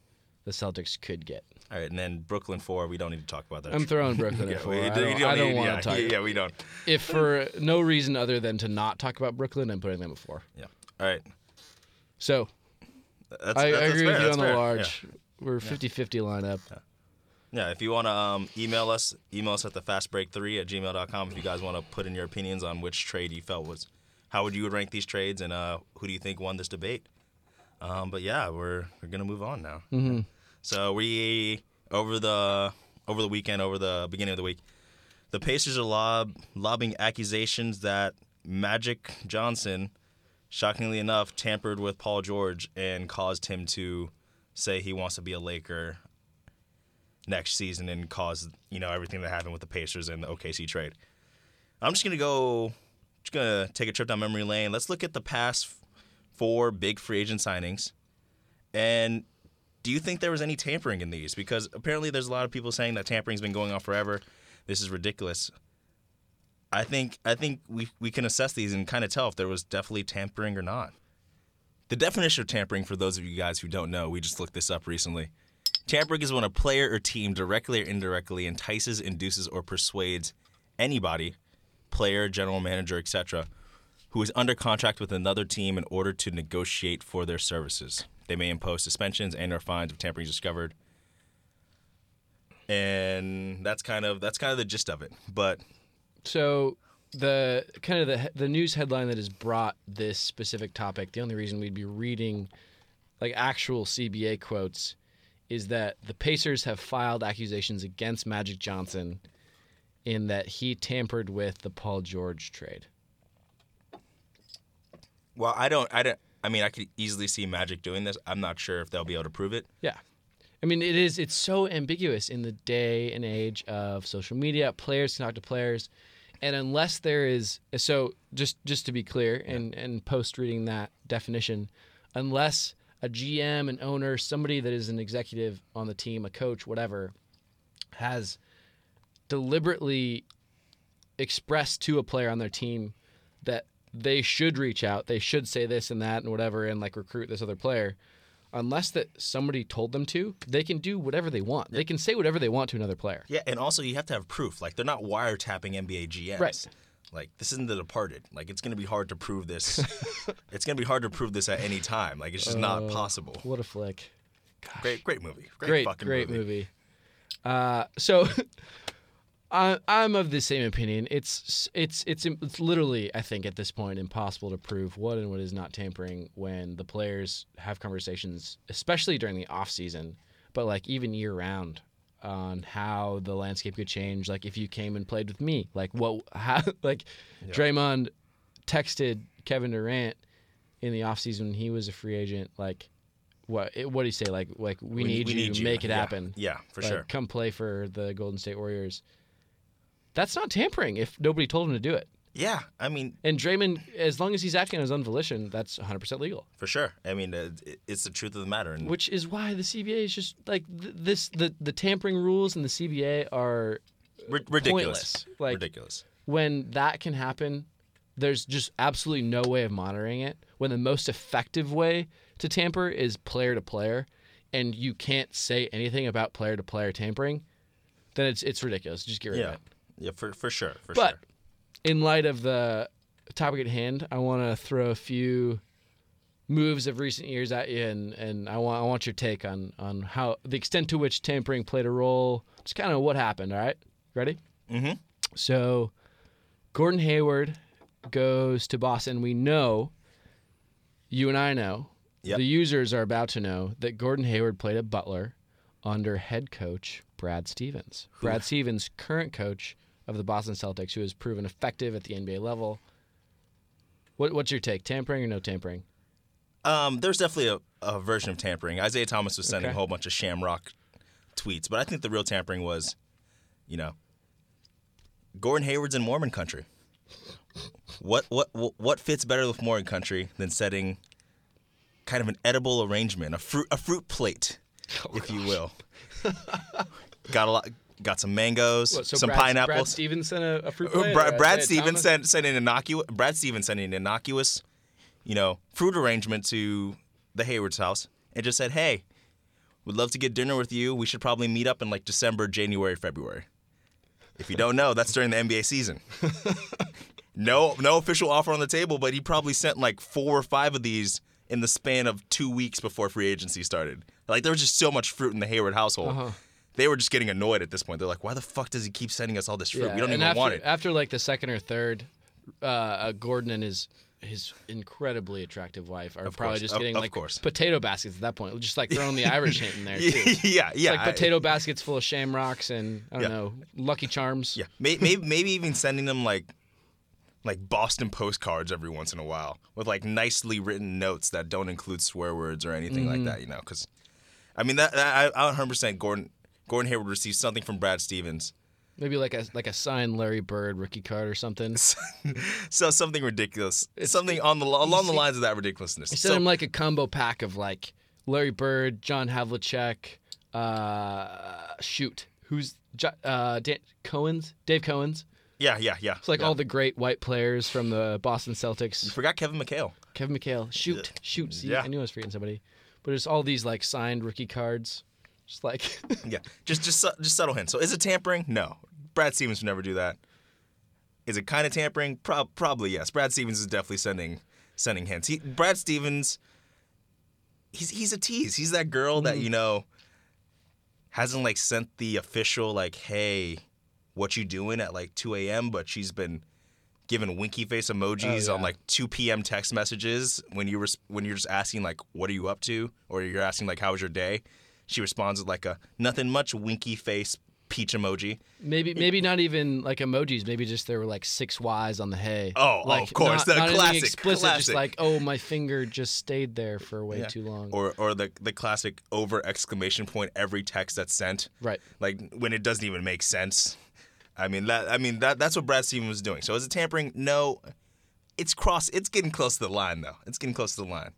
Speaker 4: the Celtics could get.
Speaker 5: All right, and then Brooklyn four. We don't need to talk about that.
Speaker 4: I'm throwing Brooklyn
Speaker 5: yeah,
Speaker 4: four.
Speaker 5: we-
Speaker 4: I don't, don't
Speaker 5: need-
Speaker 4: want
Speaker 5: yeah,
Speaker 4: to talk.
Speaker 5: Yeah, we don't.
Speaker 4: If for no reason other than to not talk about Brooklyn, I'm putting them at four.
Speaker 5: Yeah. All right.
Speaker 4: So
Speaker 5: That's,
Speaker 4: I, I
Speaker 5: that's, that's
Speaker 4: agree
Speaker 5: fair,
Speaker 4: with you on the
Speaker 5: fair.
Speaker 4: large. We're 50-50 lineup.
Speaker 5: Yeah. yeah, if you want to um, email us, email us at the fastbreak3 at gmail.com if you guys want to put in your opinions on which trade you felt was, how would you rank these trades and uh, who do you think won this debate. Um, but yeah, we're, we're going to move on now. Mm-hmm. So we, over the over the weekend, over the beginning of the week, the Pacers are lob, lobbing accusations that Magic Johnson, shockingly enough, tampered with Paul George and caused him to say he wants to be a Laker next season and cause you know everything that happened with the Pacers and the OKC trade. I'm just gonna go, just gonna take a trip down memory lane. Let's look at the past four big free agent signings, and do you think there was any tampering in these? Because apparently there's a lot of people saying that tampering's been going on forever. This is ridiculous. I think I think we we can assess these and kind of tell if there was definitely tampering or not. The definition of tampering, for those of you guys who don't know, we just looked this up recently. Tampering is when a player or team directly or indirectly entices, induces, or persuades anybody, player, general manager, etc., who is under contract with another team in order to negotiate for their services. They may impose suspensions and or fines if tampering is discovered. And that's kind of that's kind of the gist of it. But
Speaker 4: So the kind of the the news headline that has brought this specific topic, the only reason we'd be reading like actual CBA quotes is that the Pacers have filed accusations against Magic Johnson in that he tampered with the Paul George trade.
Speaker 5: well, I don't I don't I mean I could easily see Magic doing this. I'm not sure if they'll be able to prove it.
Speaker 4: Yeah. I mean, it is. It's so ambiguous in the day and age of social media. Players can talk to players, and unless there is, so just just to be clear, and and post reading that definition, unless a GM, an owner, somebody that is an executive on the team, a coach, whatever, has deliberately expressed to a player on their team that they should reach out, they should say this and that and whatever, and like recruit this other player unless that somebody told them to, they can do whatever they want. They can say whatever they want to another player.
Speaker 5: Yeah, and also you have to have proof. Like they're not wiretapping NBA GMs.
Speaker 4: Right.
Speaker 5: Like this isn't The Departed. Like it's gonna be hard to prove this. it's gonna be hard to prove this at any time. Like it's just not possible.
Speaker 4: What a flick.
Speaker 5: Great, great movie. Great,
Speaker 4: Great,
Speaker 5: fucking
Speaker 4: great
Speaker 5: movie.
Speaker 4: movie. Uh, so I, I'm of the same opinion. It's it's it's it's literally I think at this point impossible to prove what and what is not tampering when the players have conversations, especially during the off season, but like even year round on how the landscape could change. Like if you came and played with me, like what how like Draymond texted Kevin Durant in the offseason when he was a free agent, like what what did he say? Like like we, need,
Speaker 5: we
Speaker 4: you,
Speaker 5: need you.
Speaker 4: make it
Speaker 5: Yeah.
Speaker 4: happen.
Speaker 5: Yeah, for
Speaker 4: Like,
Speaker 5: sure.
Speaker 4: Come play for the Golden State Warriors. That's not tampering if nobody told him to do it.
Speaker 5: Yeah, I mean,
Speaker 4: And Draymond, as long as he's acting on his own volition, that's 100% legal.
Speaker 5: for sure. I mean, uh, it's the truth of the matter. And
Speaker 4: Which is why the CBA is just like th- this. The the tampering rules in the CBA are
Speaker 5: ri- ridiculous.
Speaker 4: pointless. Like-
Speaker 5: ridiculous.
Speaker 4: when that can happen, there's just absolutely no way of monitoring it. When the most effective way to tamper is player to player, and you can't say anything about player to player tampering, then it's it's ridiculous. Just get rid of it.
Speaker 5: Yeah, for for sure, for
Speaker 4: But
Speaker 5: sure.
Speaker 4: in light of the topic at hand, I want to throw a few moves of recent years at you, and, and I want I want your take on on how the extent to which tampering played a role, just kind of what happened. All right, ready?
Speaker 5: Mm-hmm.
Speaker 4: So, Gordon Hayward goes to Boston. We know, you and I know,
Speaker 5: Yep.
Speaker 4: the users are about to know that Gordon Hayward played at Butler under head coach Brad Stevens. Brad Stevens, current coach of the Boston Celtics, who has proven effective at the NBA level. What, what's your take? Tampering or no tampering?
Speaker 5: Um, there's definitely a, a version of tampering. Isaiah Thomas was sending
Speaker 4: Okay.
Speaker 5: a whole bunch of shamrock tweets, but I think the real tampering was, you know, Gordon Hayward's in Mormon country. What what what fits better with Mormon country than setting kind of an edible arrangement, a fruit a fruit plate,
Speaker 4: Oh,
Speaker 5: if you will. got a lot. Got some mangoes,
Speaker 4: What, so
Speaker 5: some
Speaker 4: Brad, Brad. Stevens sent a, a fruit
Speaker 5: Uh,
Speaker 4: plate?
Speaker 5: Brad, Brad Stevens sent, sent an innocuous. Brad Stevens sent an innocuous, you know, fruit arrangement to the Hayward's house and just said, "Hey, would love to get dinner with you. We should probably meet up in like December, January, February." If you don't know, that's during the NBA season. no, no official offer on the table, but he probably sent like four or five of these in the span of two weeks before free agency started. Like there was just so much fruit in the Hayward household.
Speaker 4: Uh-huh.
Speaker 5: They were just getting annoyed at this point. They're like, "Why the fuck does he keep sending us all this fruit?
Speaker 4: Yeah,
Speaker 5: we don't even
Speaker 4: after,
Speaker 5: want it."
Speaker 4: After like the second or third, uh, uh, Gordon and his his incredibly attractive wife are
Speaker 5: Of
Speaker 4: probably
Speaker 5: course,
Speaker 4: just getting
Speaker 5: of
Speaker 4: like
Speaker 5: course.
Speaker 4: potato baskets at that point, just like throwing the Irish hint in there too. It's
Speaker 5: yeah, yeah.
Speaker 4: like
Speaker 5: I-
Speaker 4: potato baskets full of shamrocks and I don't
Speaker 5: Yeah.
Speaker 4: know Lucky Charms.
Speaker 5: Yeah, maybe, maybe maybe even sending them like like Boston postcards every once in a while with like nicely written notes that don't include swear words or anything like
Speaker 4: Mm-hmm.
Speaker 5: that. You know, because I mean that, that I, I 100 percent Gordon Gordon Hayward receives something from Brad Stevens.
Speaker 4: Maybe like a like a signed Larry Bird rookie card or something.
Speaker 5: So something ridiculous, something on the along the lines of that ridiculousness.
Speaker 4: He sent
Speaker 5: So-
Speaker 4: him like a combo pack of like Larry Bird, John Havlicek, uh, shoot, who's uh, Dan- Cowens, Dave Cowens.
Speaker 5: yeah, yeah, yeah.
Speaker 4: It's like
Speaker 5: yeah.
Speaker 4: all the great white players from the Boston Celtics.
Speaker 5: You forgot Kevin McHale.
Speaker 4: Kevin McHale, shoot, shoot. See,
Speaker 5: Yeah.
Speaker 4: I knew I was forgetting somebody, but it's all these like signed rookie cards. Just like
Speaker 5: Yeah, just just just subtle hint. So is it tampering? No. Brad Stevens would never do that. Is it kind of tampering? Prob- probably yes. Brad Stevens is definitely sending sending hints. He, Brad Stevens, he's he's a tease. He's that girl that mm. you know hasn't like sent the official like, hey, what you doing at like 2 a.m. But she's been giving winky face oh, emojis
Speaker 4: Oh,
Speaker 5: on like 2 p.m. text messages when you res- when you're just asking like, what are you up to, or you're asking like, how was your day? She responds with like a nothing much winky face peach emoji.
Speaker 4: maybe maybe not even like emojis. Maybe just there were like six Y's on the hay.
Speaker 5: Oh, oh,
Speaker 4: like,
Speaker 5: of course,
Speaker 4: not,
Speaker 5: the
Speaker 4: not
Speaker 5: classic,
Speaker 4: explicit. Just like oh, my finger just stayed there for way
Speaker 5: Yeah.
Speaker 4: too long.
Speaker 5: Or or the the classic over exclamation point every text that's sent.
Speaker 4: Right.
Speaker 5: Like when it doesn't even make sense. I mean that I mean that that's what Brad Stevens was doing. So is it tampering? No. It's cross it's getting close to the line though. It's getting close to the line.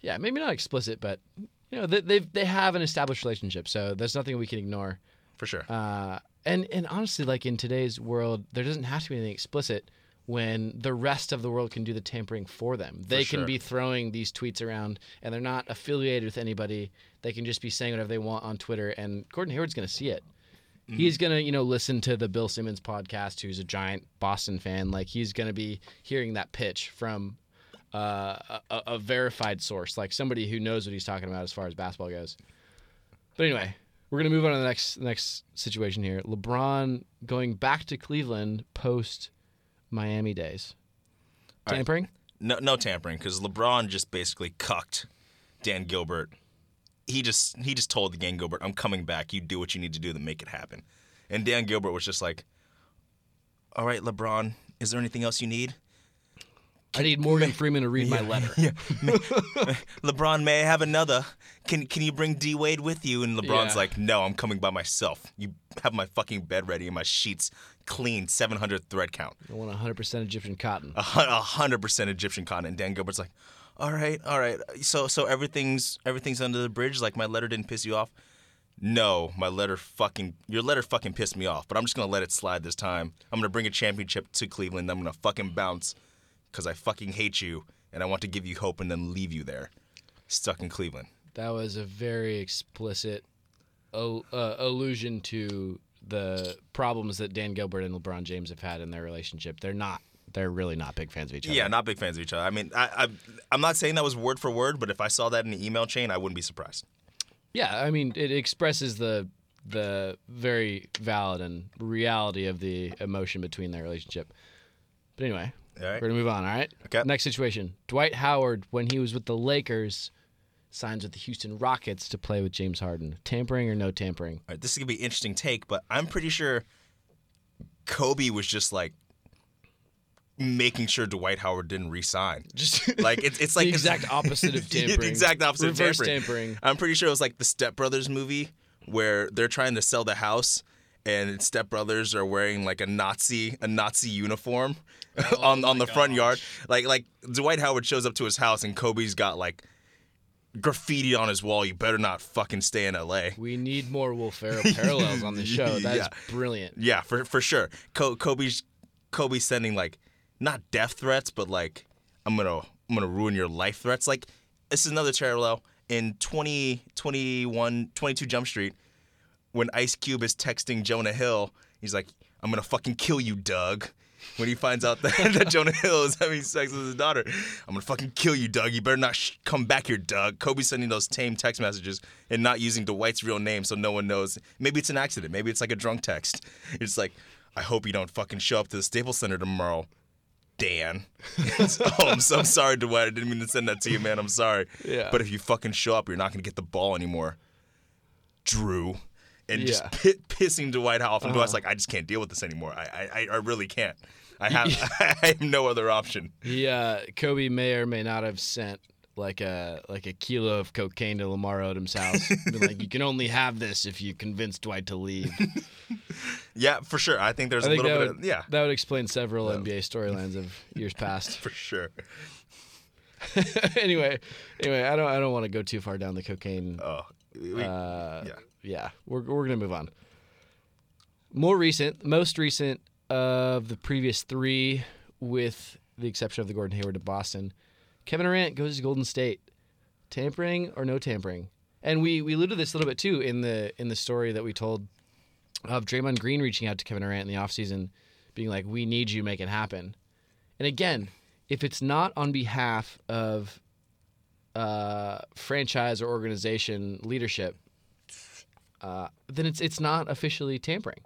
Speaker 4: Yeah, maybe not explicit, but you know they they've, they have an established relationship, so there's nothing we can ignore.
Speaker 5: For sure.
Speaker 4: Uh, and and honestly, like in today's world, there doesn't have to be anything explicit when the rest of the world can do the tampering for them. They can
Speaker 5: sure.
Speaker 4: be throwing these tweets around, and they're not affiliated with anybody. They can just be saying whatever they want on Twitter, and Gordon Hayward's going to see it. He's gonna, you know, listen to the Bill Simmons podcast, who's a giant Boston fan. Like he's gonna be hearing that pitch from uh, a, a verified source, like somebody who knows what he's talking about as far as basketball goes. But anyway, we're gonna move on to the next next situation here. LeBron going back to Cleveland post Miami days.
Speaker 5: right.
Speaker 4: Tampering?
Speaker 5: No, no tampering because LeBron just basically cucked Dan Gilbert. He just he just told Dan Gilbert, "I'm coming back. You do what you need to do to make it happen." And Dan Gilbert was just like, "All right, LeBron, is there anything else you need?"
Speaker 4: I need Morgan Freeman to read my letter. Yeah.
Speaker 5: LeBron, may I have another? Can Can you bring D Wade with you? And LeBron's
Speaker 4: Yeah.
Speaker 5: like, No, I'm coming by myself. You have my fucking bed ready and my sheets clean, 700 thread count,
Speaker 4: I want 100% Egyptian cotton.
Speaker 5: a hundred percent Egyptian cotton. And Dan Gilbert's like, All right, all right. So so everything's everything's under the bridge. Like my letter didn't piss you off. No, my letter fucking your letter fucking pissed me off. But I'm just gonna let it slide this time. I'm gonna bring a championship to Cleveland. I'm gonna fucking bounce because I fucking hate you and I want to give you hope and then leave you there, stuck in Cleveland.
Speaker 4: That was a very explicit uh, allusion to the problems that Dan Gilbert and LeBron James have had in their relationship. They're not. They're really not big fans of each other.
Speaker 5: Yeah, not big fans of each other. I mean, I, I, I'm not saying that was word for word, but if I saw that in the email chain, I wouldn't be surprised.
Speaker 4: Yeah, I mean, it expresses the the very valid and reality of the emotion between their relationship. But anyway,
Speaker 5: All right.
Speaker 4: we're gonna move on. All right.
Speaker 5: Okay.
Speaker 4: Next situation: Dwight Howard, when he was with the Lakers, signs with the Houston Rockets to play with James Harden. Tampering or no tampering?
Speaker 5: All right, this is gonna be an interesting take, but I'm pretty sure Kobe was just like making sure Dwight Howard didn't resign.
Speaker 4: Just
Speaker 5: Like it's it's like
Speaker 4: the exact opposite of
Speaker 5: the
Speaker 4: tampering.
Speaker 5: exact opposite
Speaker 4: Reverse
Speaker 5: of tampering.
Speaker 4: tampering.
Speaker 5: I'm pretty sure it was like the Step Brothers movie where they're trying to sell the house and Step Brothers are wearing like a Nazi a Nazi uniform
Speaker 4: Oh
Speaker 5: on on the front yard. Like like Dwight Howard shows up to his house and Kobe's got like graffiti on his wall. You better not fucking stay in L.A.
Speaker 4: We need more Will Ferrell parallels on the show. That is
Speaker 5: Yeah.
Speaker 4: brilliant.
Speaker 5: Yeah, for for sure. Co- Kobe's Kobe's sending like not death threats, but like I'm gonna I'm gonna ruin your life threats. Like this is another parallel in 20, 21, 22 Jump Street when Ice Cube is texting Jonah Hill. He's like, I'm gonna fucking kill you, Doug. When he finds out that, that Jonah Hill is having sex with his daughter, I'm gonna fucking kill you, Doug. You better not sh- come back here, Doug. Kobe's sending those tame text messages and not using Dwight's real name so no one knows. Maybe it's an accident. Maybe it's like a drunk text. It's like, I hope you don't fucking show up to the Staples Center tomorrow, Dan. oh, I'm so I'm sorry, Dwight. I didn't mean to send that to you, man. I'm sorry.
Speaker 4: Yeah.
Speaker 5: But if you fucking show up, you're not gonna get the ball anymore. Drew. And just
Speaker 4: Yeah.
Speaker 5: pi- pissing Dwight off, and Dwight's like, I just can't deal with this anymore. I, I, I really can't. I have, I have no other option.
Speaker 4: Yeah, uh, Kobe may or may not have sent like a like a kilo of cocaine to Lamar Odom's house. Been like, you can only have this if you convince Dwight to leave.
Speaker 5: Yeah, for sure. I think there's
Speaker 4: I
Speaker 5: a
Speaker 4: think
Speaker 5: little bit.
Speaker 4: would,
Speaker 5: of, yeah,
Speaker 4: that would explain several NBA storylines of years past.
Speaker 5: for sure.
Speaker 4: anyway, anyway, I don't I don't want to go too far down the cocaine.
Speaker 5: Oh, we,
Speaker 4: Uh,
Speaker 5: yeah.
Speaker 4: Yeah, we're we're gonna move on. More recent, most recent of the previous three, with the exception of the Gordon Hayward to Boston, Kevin Durant goes to Golden State. Tampering or no tampering? And we we alluded this a little bit too in the in the story that we told of Draymond Green reaching out to Kevin Durant in the offseason, being like, "We need you, make it happen." And again, if it's not on behalf of uh, franchise or organization leadership, uh, then it's it's not officially tampering.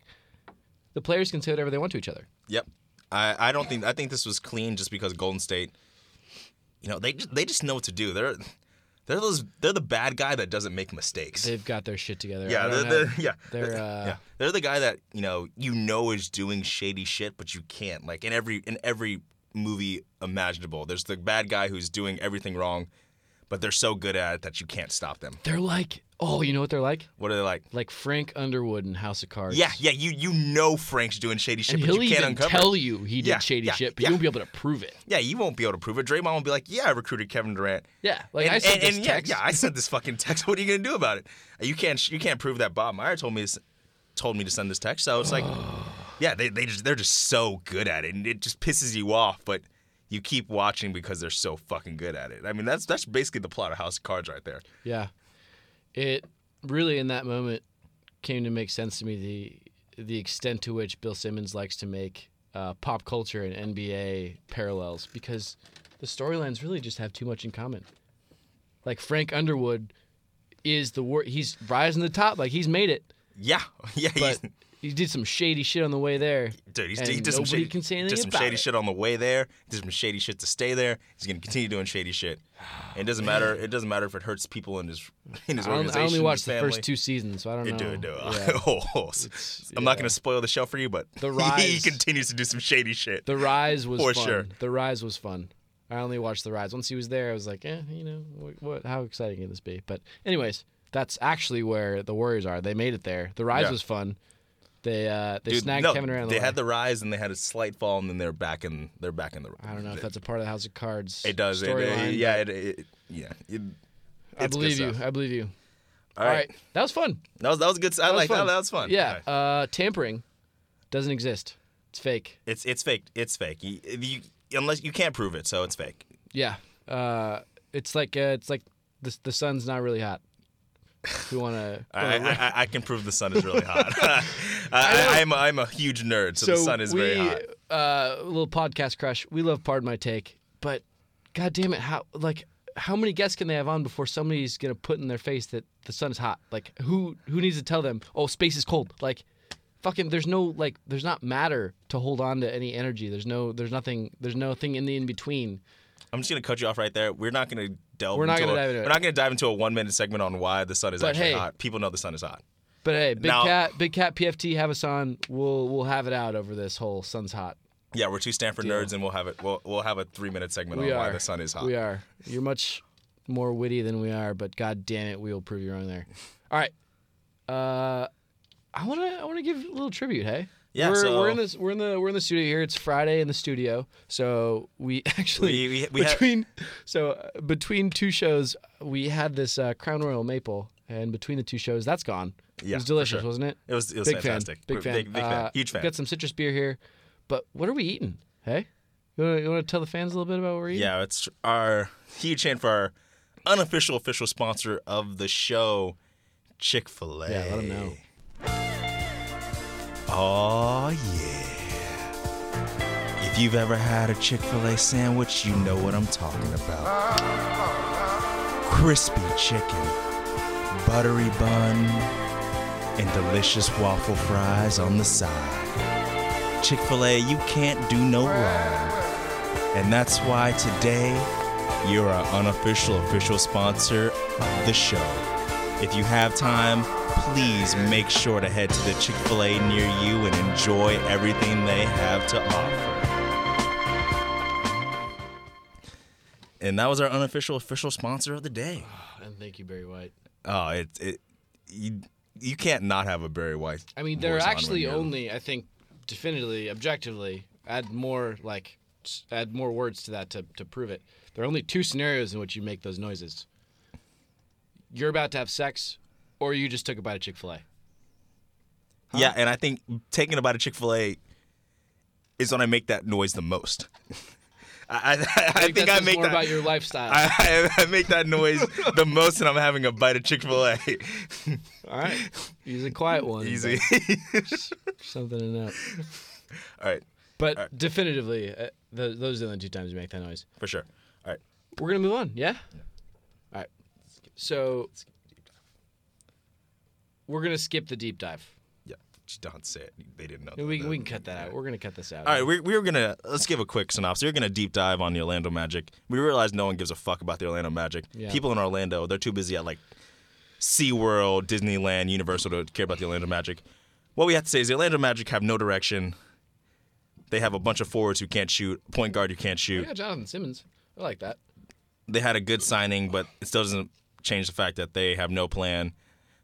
Speaker 4: The players can say whatever they want to each other.
Speaker 5: Yep. I, I don't think I think this was clean just because Golden State, you know, they just they just know what to do. They're they're those they're the bad guy that doesn't make mistakes.
Speaker 4: They've got their shit together.
Speaker 5: yeah, they're, they're, yeah,
Speaker 4: they're uh,
Speaker 5: yeah. They're the guy that you know you know is doing shady shit, but you can't. Like in every in every movie imaginable, there's the bad guy who's doing everything wrong, but they're so good at it that you can't stop them.
Speaker 4: they're like, oh, you know what they're like?
Speaker 5: What are they like?
Speaker 4: Like Frank Underwood in House of Cards.
Speaker 5: Yeah, yeah. You you know Frank's doing shady shit,
Speaker 4: and
Speaker 5: but
Speaker 4: he'll
Speaker 5: you can't
Speaker 4: even
Speaker 5: uncover.
Speaker 4: tell you he did
Speaker 5: Yeah,
Speaker 4: shady
Speaker 5: yeah,
Speaker 4: shit, but
Speaker 5: yeah.
Speaker 4: you won't be able to prove it.
Speaker 5: Yeah, you won't be able to prove it. Draymond will be like, "Yeah, I recruited Kevin Durant."
Speaker 4: Yeah, like I sent this text.
Speaker 5: Yeah, I sent this fucking text. What are you gonna do about it? You can't. You can't prove that Bob Meyer told me to, told me to send this text. So it's like, yeah, they they just they're just so good at it, and it just pisses you off. But you keep watching because they're so fucking good at it. I mean, that's that's basically the plot of House of Cards right there.
Speaker 4: Yeah, it really in that moment came to make sense to me the the extent to which Bill Simmons likes to make uh, pop culture and NBA parallels because the storylines really just have too much in common. Like Frank Underwood is the wor- he's rising to the top, like he's made it,
Speaker 5: Yeah, yeah.
Speaker 4: but
Speaker 5: he's,
Speaker 4: he did some shady shit on the way there.
Speaker 5: dude, he's, he did some shady,
Speaker 4: can say anything
Speaker 5: did some shady
Speaker 4: it.
Speaker 5: shit on the way there. Did some shady shit to stay there. He's gonna continue doing shady shit. And it doesn't matter. It doesn't matter if it hurts people in his in his
Speaker 4: I, only,
Speaker 5: organization.
Speaker 4: I only watched the first two seasons, so I don't
Speaker 5: You
Speaker 4: know.
Speaker 5: do it, do it.
Speaker 4: Yeah.
Speaker 5: Oh, I'm not going to spoil the show for you, but
Speaker 4: The rise.
Speaker 5: he continues to do some shady shit.
Speaker 4: The Rise was
Speaker 5: For
Speaker 4: fun.
Speaker 5: sure.
Speaker 4: The Rise was fun. I only watched The Rise. Once he was there, I was like, eh, you know, what, what how exciting can this be? But anyways, that's actually where the Warriors are. They made it there. The Rise
Speaker 5: Yeah.
Speaker 4: was fun. They uh they
Speaker 5: Dude,
Speaker 4: snagged
Speaker 5: no,
Speaker 4: Kevin Durant.
Speaker 5: they had the rise and they had a slight fall, and then they're back in. They're back in the.
Speaker 4: I don't know if that's a part of the House of Cards.
Speaker 5: It does. It, it- yeah. It, it, yeah.
Speaker 4: I believe you. I believe you.
Speaker 5: All
Speaker 4: All
Speaker 5: right.
Speaker 4: that was fun.
Speaker 5: That was that was good. I
Speaker 4: That was
Speaker 5: like that. That was fun.
Speaker 4: Yeah,
Speaker 5: right.
Speaker 4: uh, tampering doesn't exist. It's fake.
Speaker 5: It's it's fake. It's fake. You, you unless you can't prove it, so it's fake.
Speaker 4: Yeah, uh, it's like uh, it's like the the sun's not really hot. We want to.
Speaker 5: I, I, I- can prove the sun is really hot. I, I, I'm a, I'm a huge nerd, so, the sun is
Speaker 4: we,
Speaker 5: very hot.
Speaker 4: Uh, a little podcast crush. We love Pardon My Take, but god damn it, how like how many guests can they have on before somebody's gonna put in their face that the sun is hot? Like who who needs to tell them? Oh, space is cold. Like fucking. There's no like. There's not matter to hold on to any energy. There's no. There's nothing. There's nothing in the in between.
Speaker 5: I'm just gonna cut you off right there. We're not gonna delve.
Speaker 4: We're not
Speaker 5: into
Speaker 4: gonna
Speaker 5: a,
Speaker 4: dive into it.
Speaker 5: We're not gonna dive into a one minute segment on why the sun is
Speaker 4: But
Speaker 5: actually
Speaker 4: hey-
Speaker 5: hot. People know the sun is hot.
Speaker 4: But hey, Big
Speaker 5: Now-
Speaker 4: Cat, Big Cat PFT, have us on. We'll we'll have it out over this whole sun's hot.
Speaker 5: Yeah, we're two Stanford
Speaker 4: Deal.
Speaker 5: nerds, and we'll have it. We'll we'll have a three minute segment
Speaker 4: We
Speaker 5: on why the sun is hot.
Speaker 4: We are. You're much more witty than we are, but god damn it, we will prove you wrong there. All right. Uh I want to I want to give a little tribute, hey?
Speaker 5: Yeah,
Speaker 4: we're,
Speaker 5: so-
Speaker 4: we're in this we're in the we're in the studio here. It's Friday in the studio. So we actually
Speaker 5: We- we- we
Speaker 4: between so uh, between two shows we had this uh, Crown Royal Maple and between the two shows that's gone.
Speaker 5: Yeah,
Speaker 4: it
Speaker 5: was
Speaker 4: delicious,
Speaker 5: sure.
Speaker 4: wasn't it?
Speaker 5: It was it was
Speaker 4: big
Speaker 5: fantastic.
Speaker 4: fan. Big fan.
Speaker 5: Big, big fan.
Speaker 4: Uh,
Speaker 5: Huge fan.
Speaker 4: Got some citrus beer here. But what are we eating? Hey? You want to tell the fans a little bit about what we're eating?
Speaker 5: Yeah, it's our huge hand for our unofficial official sponsor of the show, Chick Fil A.
Speaker 4: Yeah, let them know.
Speaker 5: Oh yeah. If you've ever had a Chick Fil A sandwich, you know what I'm talking about. Crispy chicken, buttery bun, and delicious waffle fries on the side. Chick Fil A, you can't do no wrong. And that's why today you're our unofficial official sponsor of the show. If you have time, please make sure to head to the Chick fil A near you and enjoy everything they have to offer. And that was our unofficial official sponsor of the day.
Speaker 4: And thank you, Barry White.
Speaker 5: Oh, it it you you can't not have a Barry White.
Speaker 4: I mean, there are actually only, I think, definitively, objectively, add more like add more words to that to, to prove it. There are only two scenarios in which you make those noises. You're about to have sex, or you just took a bite of Chick Fil A.
Speaker 5: Yeah, and I think taking a bite of Chick Fil A is when I make that noise the most. I, I, I, think
Speaker 4: that
Speaker 5: I make
Speaker 4: more
Speaker 5: that.
Speaker 4: about your lifestyle.
Speaker 5: I, I, I make that noise the most when I'm having a bite of Chick Fil A.
Speaker 4: All right, use a quiet one.
Speaker 5: Easy.
Speaker 4: something in that.
Speaker 5: All right,
Speaker 4: But definitively, uh, th- those are the only two times you make that noise.
Speaker 5: for sure. All right.
Speaker 4: We're gonna move on. Yeah. All right. So we're gonna skip the deep dive.
Speaker 5: Yeah, just don't say it. They didn't know.
Speaker 4: We,
Speaker 5: that.
Speaker 4: we can cut that out. We're gonna cut this out.
Speaker 5: All right, we, we were gonna let's give a quick synopsis. We're gonna deep dive on the Orlando Magic. We realize no one gives a fuck about the Orlando Magic.
Speaker 4: Yeah.
Speaker 5: People in Orlando, they're too busy at like SeaWorld, Disneyland, Universal to care about the Orlando Magic. What we have to say is the Orlando Magic have no direction. They have a bunch of forwards who can't shoot, point guard who can't shoot.
Speaker 4: Yeah, Jonathan Simmons. I like that.
Speaker 5: They had a good signing, but it still doesn't change the fact that they have no plan.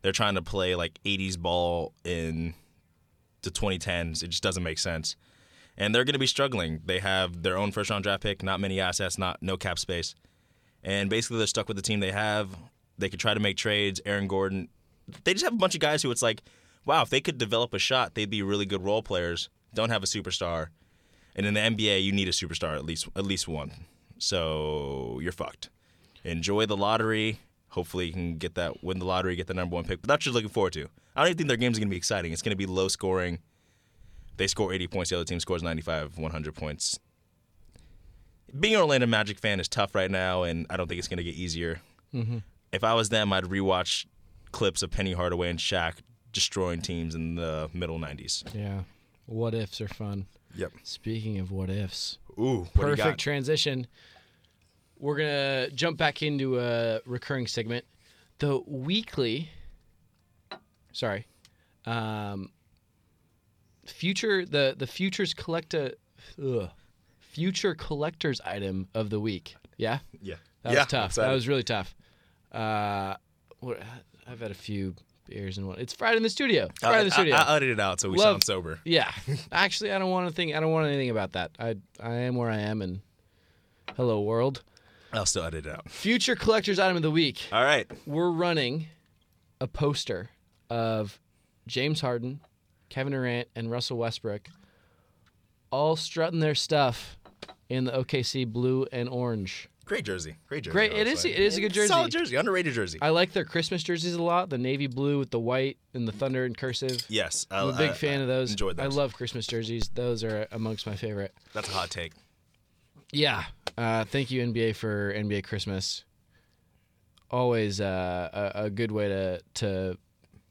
Speaker 5: They're trying to play like 80s ball in the 2010s. It just doesn't make sense. And they're going to be struggling. They have their own first round draft pick, not many assets, not no cap space. And basically they're stuck with the team they have. They could try to make trades, Aaron Gordon. They just have a bunch of guys who it's like, wow, if they could develop a shot, they'd be really good role players. Don't have a superstar. And in the NBA, you need a superstar at least at least one. So you're fucked. Enjoy the lottery. Hopefully you can get that win the lottery, get the number one pick. But that's just looking forward to. I don't even think their game's gonna be exciting. It's gonna be low scoring. They score 80 points. The other team scores 95, 100 points. Being an Orlando Magic fan is tough right now, and I don't think it's gonna get easier. Mm-hmm. If I was them, I'd rewatch clips of Penny Hardaway and Shaq destroying teams in the middle 90s.
Speaker 4: Yeah. What ifs are fun.
Speaker 5: Yep.
Speaker 4: Speaking of what ifs,
Speaker 5: Ooh, what
Speaker 4: perfect transition. We're gonna jump back into a recurring segment, the weekly. Sorry, um, future the the futures collector, ugh, future collectors item of the week. Yeah,
Speaker 5: yeah.
Speaker 4: that
Speaker 5: yeah,
Speaker 4: was tough.
Speaker 5: excited.
Speaker 4: That was really tough. Uh, what, I've had a few beers and what. It's Friday in the studio. It's Friday in the studio.
Speaker 5: I, I edited it out so we
Speaker 4: Love-
Speaker 5: sound sober.
Speaker 4: Yeah. Actually, I don't want to think. I don't want anything about that. I I am where I am, and hello world.
Speaker 5: I'll still edit it out.
Speaker 4: Future collector's item of the week.
Speaker 5: All right.
Speaker 4: We're running a poster of James Harden, Kevin Durant, and Russell Westbrook, all strutting their stuff in the OKC blue and orange.
Speaker 5: Great jersey. Great jersey.
Speaker 4: Great. It is. It is a good jersey.
Speaker 5: Solid jersey. Underrated jersey.
Speaker 4: I like their Christmas jerseys a lot. The navy blue with the white and the thunder in cursive.
Speaker 5: yes. I,
Speaker 4: I'm a big
Speaker 5: I-
Speaker 4: fan
Speaker 5: I
Speaker 4: of those.
Speaker 5: Enjoyed
Speaker 4: I love Christmas jerseys. Those are amongst my favorite.
Speaker 5: That's a hot take.
Speaker 4: Yeah. Uh, thank you, NBA, for NBA Christmas. Always uh, a, a good way to to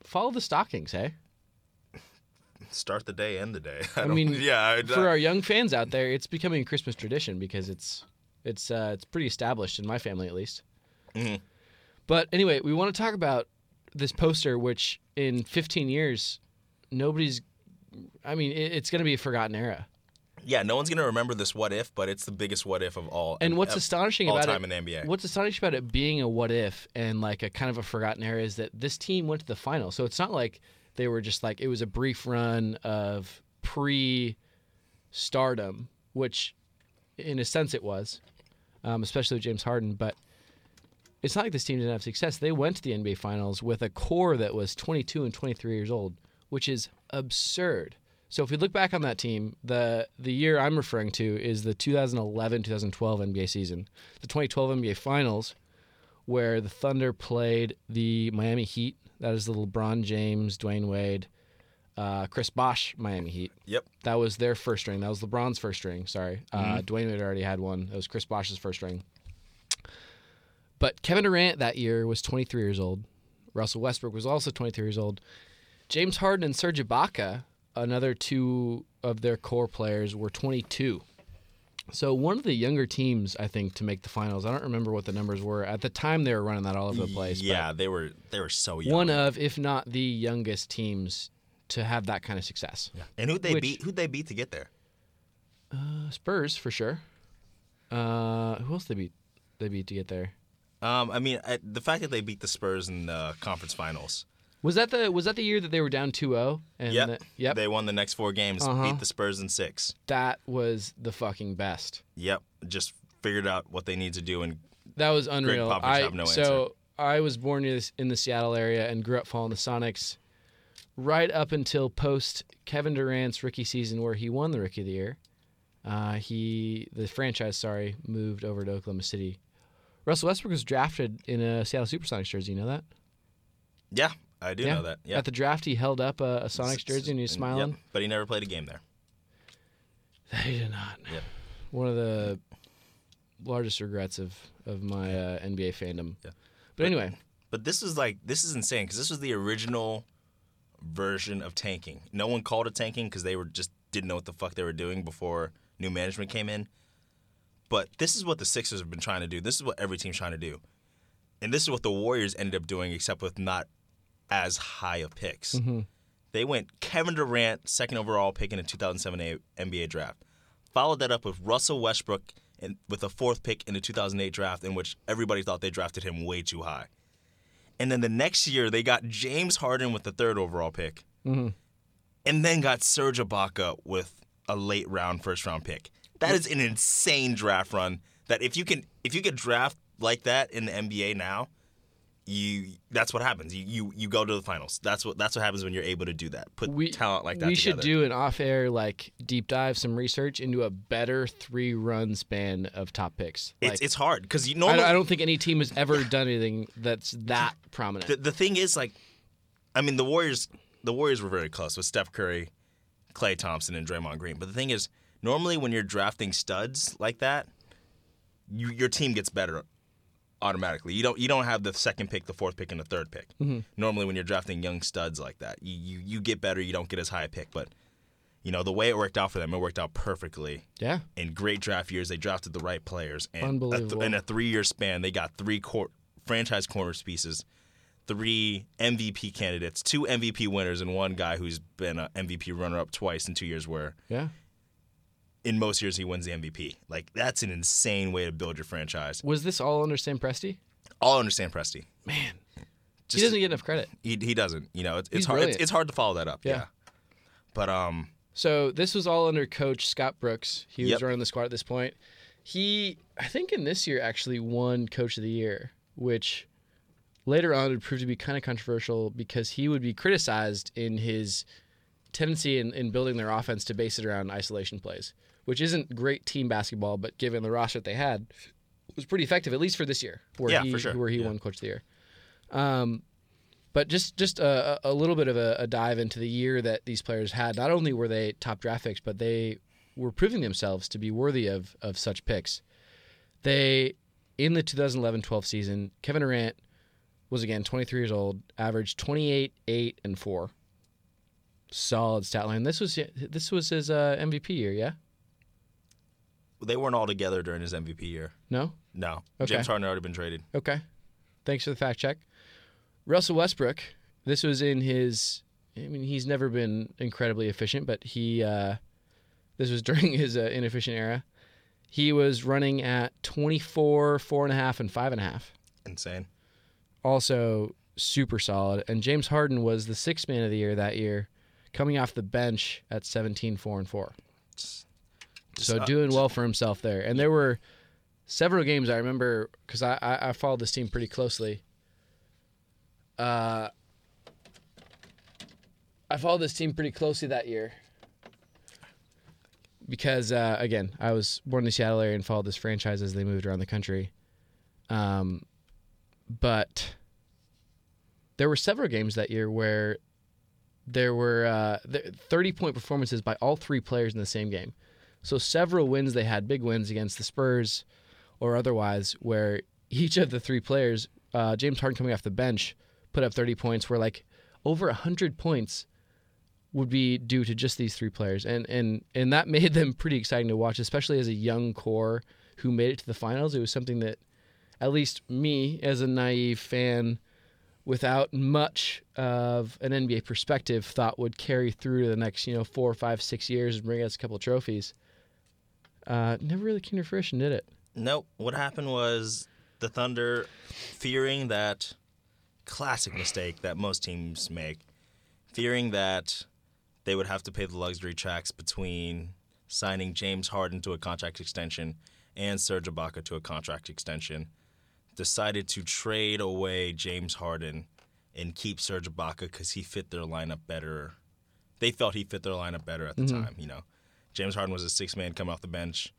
Speaker 4: follow the stockings, hey?
Speaker 5: Start the day, end the day. I,
Speaker 4: I mean,
Speaker 5: yeah. I,
Speaker 4: For our young fans out there, it's becoming a Christmas tradition because it's it's uh, it's pretty established in my family at least.
Speaker 5: Mm-hmm.
Speaker 4: But anyway, we want to talk about this poster, which in 15 years, nobody's. I mean, it, it's going to be a forgotten era.
Speaker 5: Yeah. No one's gonna remember this what if, but it's the biggest what if of all.
Speaker 4: And what's
Speaker 5: of
Speaker 4: astonishing
Speaker 5: all
Speaker 4: about
Speaker 5: time
Speaker 4: it,
Speaker 5: in the NBA.
Speaker 4: what's astonishing about it being a what if and like a kind of a forgotten era is that this team went to the final. So it's not like they were just like it was a brief run of pre stardom, which in a sense it was, um, especially with James Harden. But it's not like this team didn't have success. They went to the NBA Finals with a core that was 22 and 23 years old, which is absurd. So if we look back on that team, the the year I'm referring to is the 2011-2012 NBA season, the 2012 NBA Finals, where the Thunder played the Miami Heat. That is the LeBron James, Dwyane Wade, uh, Chris Bosh Miami Heat.
Speaker 5: Yep.
Speaker 4: That was their first ring. That was LeBron's first ring. Sorry, uh, Dwyane Wade already had one. That was Chris Bosh's first ring. But Kevin Durant that year was 23 years old. Russell Westbrook was also 23 years old. James Harden and Serge Ibaka, another two of their core players, were 22. So one of the younger teams, I think, to make the finals. I don't remember what the numbers were at the time. They were running that all over the place. but
Speaker 5: Yeah, they were they were so young.
Speaker 4: one of, if not the youngest teams to have that kind of success. Yeah.
Speaker 5: and who'd they
Speaker 4: which-
Speaker 5: beat? Who'd they beat to get there?
Speaker 4: Uh, Spurs for sure. Uh, who else they beat? they beat to get there?
Speaker 5: Um, I mean, I, the fact that they beat the Spurs in the conference finals.
Speaker 4: Was that the was that the year that they were down 2-0? And
Speaker 5: Yep.
Speaker 4: the- yep.
Speaker 5: They won the next four games,
Speaker 4: Uh-huh.
Speaker 5: beat the Spurs in six.
Speaker 4: that was the fucking best.
Speaker 5: Yep. Just figured out what they need to do and
Speaker 4: That was unreal.
Speaker 5: Popovich
Speaker 4: I
Speaker 5: have no
Speaker 4: so I was born in the, in the Seattle area and grew up following the Sonics right up until post Kevin Durant's rookie season where he won the rookie of the year. Uh, he the franchise sorry moved over to Oklahoma City. Russell Westbrook was drafted in a Seattle SuperSonics jersey. You know that?
Speaker 5: yeah, I do know that. Yeah.
Speaker 4: At the draft, he held up a, a Sonics jersey and he was smiling.
Speaker 5: Yep. But he never played a game there.
Speaker 4: He did not.
Speaker 5: Yep.
Speaker 4: One of the largest regrets of of my uh, NBA fandom.
Speaker 5: Yeah.
Speaker 4: But anyway,
Speaker 5: But this is like this is insane because this was the original version of tanking. No one called it tanking because they were just didn't know what the fuck they were doing before new management came in. But this is what the Sixers have been trying to do. This is what every team's trying to do, and this is what the Warriors ended up doing, except with not as high of picks. Mm-hmm. They went Kevin Durant, second overall pick in the 2007 NBA draft. Followed that up with Russell Westbrook and with a fourth pick in the 2008 draft, in which everybody thought they drafted him way too high. And then the next year, they got James Harden with the third overall pick, mm-hmm. and then got Serge Ibaka with a late round first round pick. That is an insane draft run. That if you can if you could draft like that in the NBA now, you that's what happens. You you you go to the finals. That's what that's what happens when you're able to do that. Put
Speaker 4: we
Speaker 5: talent like that.
Speaker 4: We should
Speaker 5: together.
Speaker 4: do an off-air like deep dive, some research into a better three-run span of top picks. Like,
Speaker 5: It's it's hard because you
Speaker 4: I,
Speaker 5: normally
Speaker 4: don't, I don't think any team has ever done anything that's that prominent.
Speaker 5: the, the thing is like I mean the Warriors the Warriors were very close with Steph Curry, Klay Thompson and Draymond Green. But the thing is normally when you're drafting studs like that, you, your team gets better automatically. You don't you don't have the second pick, the fourth pick and the third pick. Mm-hmm. Normally when you're drafting young studs like that, you, you you get better, you don't get as high a pick, but you know, the way it worked out for them, it worked out perfectly.
Speaker 4: yeah,
Speaker 5: in great draft years, they drafted the right players. And a th- in a three-year span, they got three cor- franchise corner pieces, three MVP candidates, two MVP winners, and one guy who's been an MVP runner-up twice in two years. Where
Speaker 4: yeah.
Speaker 5: In most years he wins the MVP. Like that's an insane way to build your franchise.
Speaker 4: Was this all under Sam Presti?
Speaker 5: All under understand Presti.
Speaker 4: Man,
Speaker 5: Just,
Speaker 4: he doesn't get enough credit.
Speaker 5: He, he doesn't. You know, it's, it's hard. It's, it's hard to follow that up.
Speaker 4: Yeah.
Speaker 5: Yeah. But um,
Speaker 4: So this was all under Coach Scott Brooks. He was
Speaker 5: Yep.
Speaker 4: running the squad at this point. He, I think, in this year actually won Coach of the Year, which later on would prove to be kind of controversial because he would be criticized in his tendency in, in building their offense to base it around isolation plays, which isn't great team basketball, but given the roster that they had, was pretty effective at least for this year, where
Speaker 5: Yeah,
Speaker 4: he
Speaker 5: for sure.
Speaker 4: where he
Speaker 5: Yeah.
Speaker 4: won Coach of the Year. Um, but just just a, a little bit of a, a dive into the year that these players had. Not only were they top draft picks, but they were proving themselves to be worthy of of such picks. They in the 2011-12 season, Kevin Durant was again 23 years old, averaged 28, 8, and 4. Solid stat line. This was this was his uh, MVP year, yeah?
Speaker 5: They weren't all together during his MVP year.
Speaker 4: No?
Speaker 5: No,
Speaker 4: Okay.
Speaker 5: James Harden had already been traded.
Speaker 4: Okay. Thanks for the fact check. Russell Westbrook, this was in his I mean he's never been incredibly efficient, but he uh this was during his uh, inefficient era. He was running at 24, four and a half, and five and a half.
Speaker 5: Insane.
Speaker 4: Also super solid. And James Harden was the sixth man of the year that year, coming off the bench at 17, 4 and 4.
Speaker 5: Just,
Speaker 4: So
Speaker 5: uh,
Speaker 4: doing well for himself there. And there were several games I remember because I, I I followed this team pretty closely. Uh, I followed this team pretty closely that year because uh, again I was born in the Seattle area and followed this franchise as they moved around the country. Um, but there were several games that year where there were uh, 30 point performances by all three players in the same game. So several wins they had, big wins against the Spurs or otherwise, where each of the three players, uh, James Harden coming off the bench, put up 30 points, where like over 100 points would be due to just these three players. And, and, and that made them pretty exciting to watch, especially as a young core who made it to the finals. It was something that at least me as a naive fan without much of an NBA perspective thought would carry through to the next, you know, four, five, six years and bring us a couple of trophies. Uh, never really came to fruition, did it?
Speaker 5: Nope. What happened was the Thunder, fearing that classic mistake that most teams make, fearing that they would have to pay the luxury tax between signing James Harden to a contract extension and Serge Ibaka to a contract extension, decided to trade away James Harden and keep Serge Ibaka because he fit their lineup better. They felt he fit their lineup better at the time. You know, James Harden was a six man coming off the bench.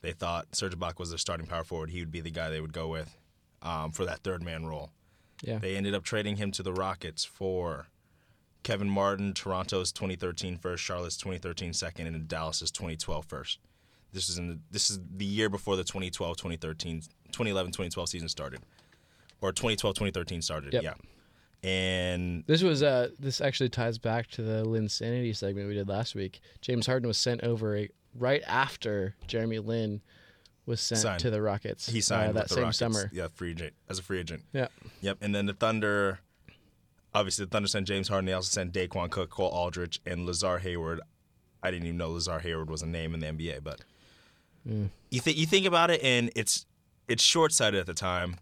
Speaker 5: They thought Serge Ibaka was their starting power forward. He would be the guy they would go with um, for that third man role.
Speaker 4: Yeah.
Speaker 5: They ended up trading him to the Rockets for Kevin Martin, Toronto's 2013 first, Charlotte's 2013 second, and Dallas's 2012 first. This is in the, this is the year before the 2012, 2013, 2011, 2012 season started, or 2012, 2013 started.
Speaker 4: Yep.
Speaker 5: Yeah, and
Speaker 4: This was uh this actually ties back to the Linsanity segment we did last week. James Harden was sent over a, right after Jeremy Lin was sent
Speaker 5: Signed.
Speaker 4: to the Rockets.
Speaker 5: he
Speaker 4: uh,
Speaker 5: signed
Speaker 4: that
Speaker 5: with the
Speaker 4: same
Speaker 5: Rockets,
Speaker 4: summer.
Speaker 5: Yeah, free agent as a free agent.
Speaker 4: Yeah.
Speaker 5: Yep, and then the Thunder, obviously the Thunder sent James Harden. They also sent Daequan Cook, Cole Aldrich, and Lazar Hayward. I didn't even know Lazar Hayward was a name in the NBA, but you think you think about it, and it's it's short sighted at the time.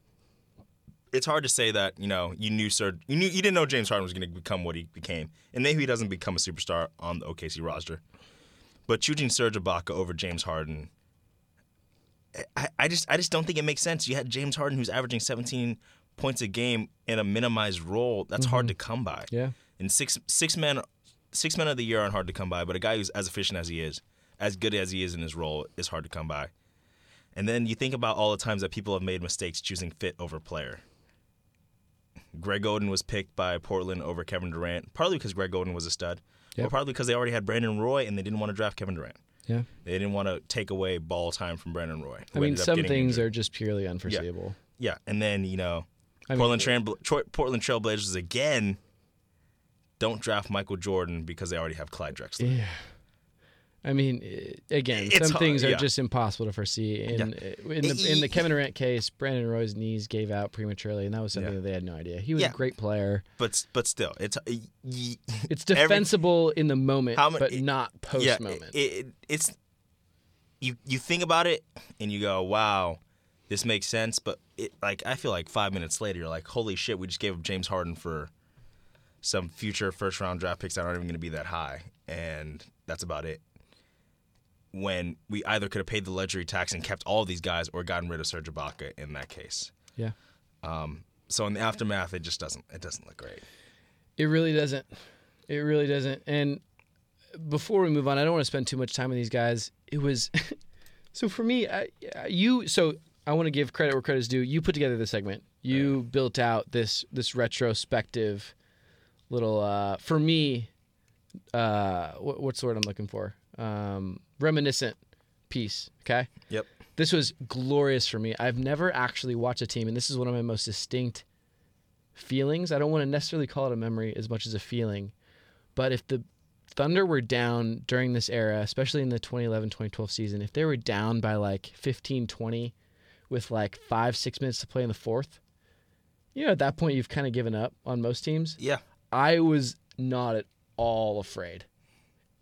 Speaker 5: It's hard to say that you know you knew Sir you knew you didn't know James Harden was going to become what he became, and maybe he doesn't become a superstar on the OKC roster. But choosing Serge Ibaka over James Harden I, I just I just don't think it makes sense. You had James Harden who's averaging 17 points a game in a minimized role. That's hard to mm-hmm. come by.
Speaker 4: Yeah.
Speaker 5: And six six men six men of the year aren't hard to come by, but a guy who's as efficient as he is, as good as he is in his role, is hard to come by. And then you think about all the times that people have made mistakes choosing fit over player. Greg Oden was picked by Portland over Kevin Durant, partly because Greg Oden was a stud,
Speaker 4: Yep.
Speaker 5: or partly because they already had Brandon Roy and they didn't want to draft Kevin Durant.
Speaker 4: Yeah.
Speaker 5: They didn't want to take away ball time from Brandon Roy.
Speaker 4: I mean, some things are just purely unforeseeable.
Speaker 5: Yeah, and then you know,
Speaker 4: I mean-
Speaker 5: Portland Trail, Tro- Portland Trailblazers again. Don't draft Michael Jordan because they already have Clyde Drexler.
Speaker 4: Yeah. I mean, again,
Speaker 5: It's
Speaker 4: some
Speaker 5: hard-
Speaker 4: things are
Speaker 5: yeah.
Speaker 4: just impossible to foresee. And
Speaker 5: Yeah.
Speaker 4: uh, in the in the Kevin Durant case, Brandon Roy's knees gave out prematurely, and that was something
Speaker 5: Yeah.
Speaker 4: that they had no idea. He was a great player.
Speaker 5: But but still, it's uh, y-
Speaker 4: It's
Speaker 5: every-
Speaker 4: defensible in the moment,
Speaker 5: many-
Speaker 4: but not post moment.
Speaker 5: It, it, it's you you think about it and you go, wow, this makes sense. But it like I feel like five minutes later, you're like, holy shit, we just gave up James Harden for some future first round draft picks that aren't even going to be that high, and that's about it. When we either could have paid the luxury tax and kept all of these guys, or gotten rid of Serge Ibaka in that case.
Speaker 4: yeah.
Speaker 5: So in the aftermath, it just doesn't it doesn't look great.
Speaker 4: It really doesn't. It really doesn't. And before we move on, I don't want to spend too much time with these guys. It was so for me. I, you so I want to give credit where credit is due. You put together this segment. You built out this this retrospective little uh, for me. Uh, what, what's the word I'm looking for? Um, reminiscent piece. Okay.
Speaker 5: Yep.
Speaker 4: This was glorious for me. I've never actually watched a team, and this is one of my most distinct feelings. I don't want to necessarily call it a memory as much as a feeling. But if the Thunder were down during this era, especially in the 2011 2012 season, if they were down by like 15 20 with like five, six minutes to play in the fourth, you know, at that point, you've kind of given up on most teams.
Speaker 5: Yeah.
Speaker 4: I was not at all afraid.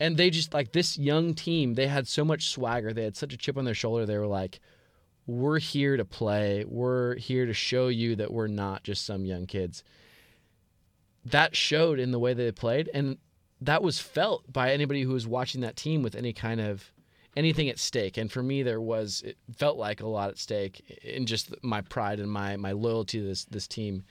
Speaker 4: And they just like this young team, they had so much swagger. They had such a chip on their shoulder. They were like, we're here to play. We're here to show you that we're not just some young kids. That showed in the way they played. And that was felt by anybody who was watching that team with any kind of anything at stake. And for me, there was, it felt like a lot at stake in just my pride and my, my loyalty to this, this team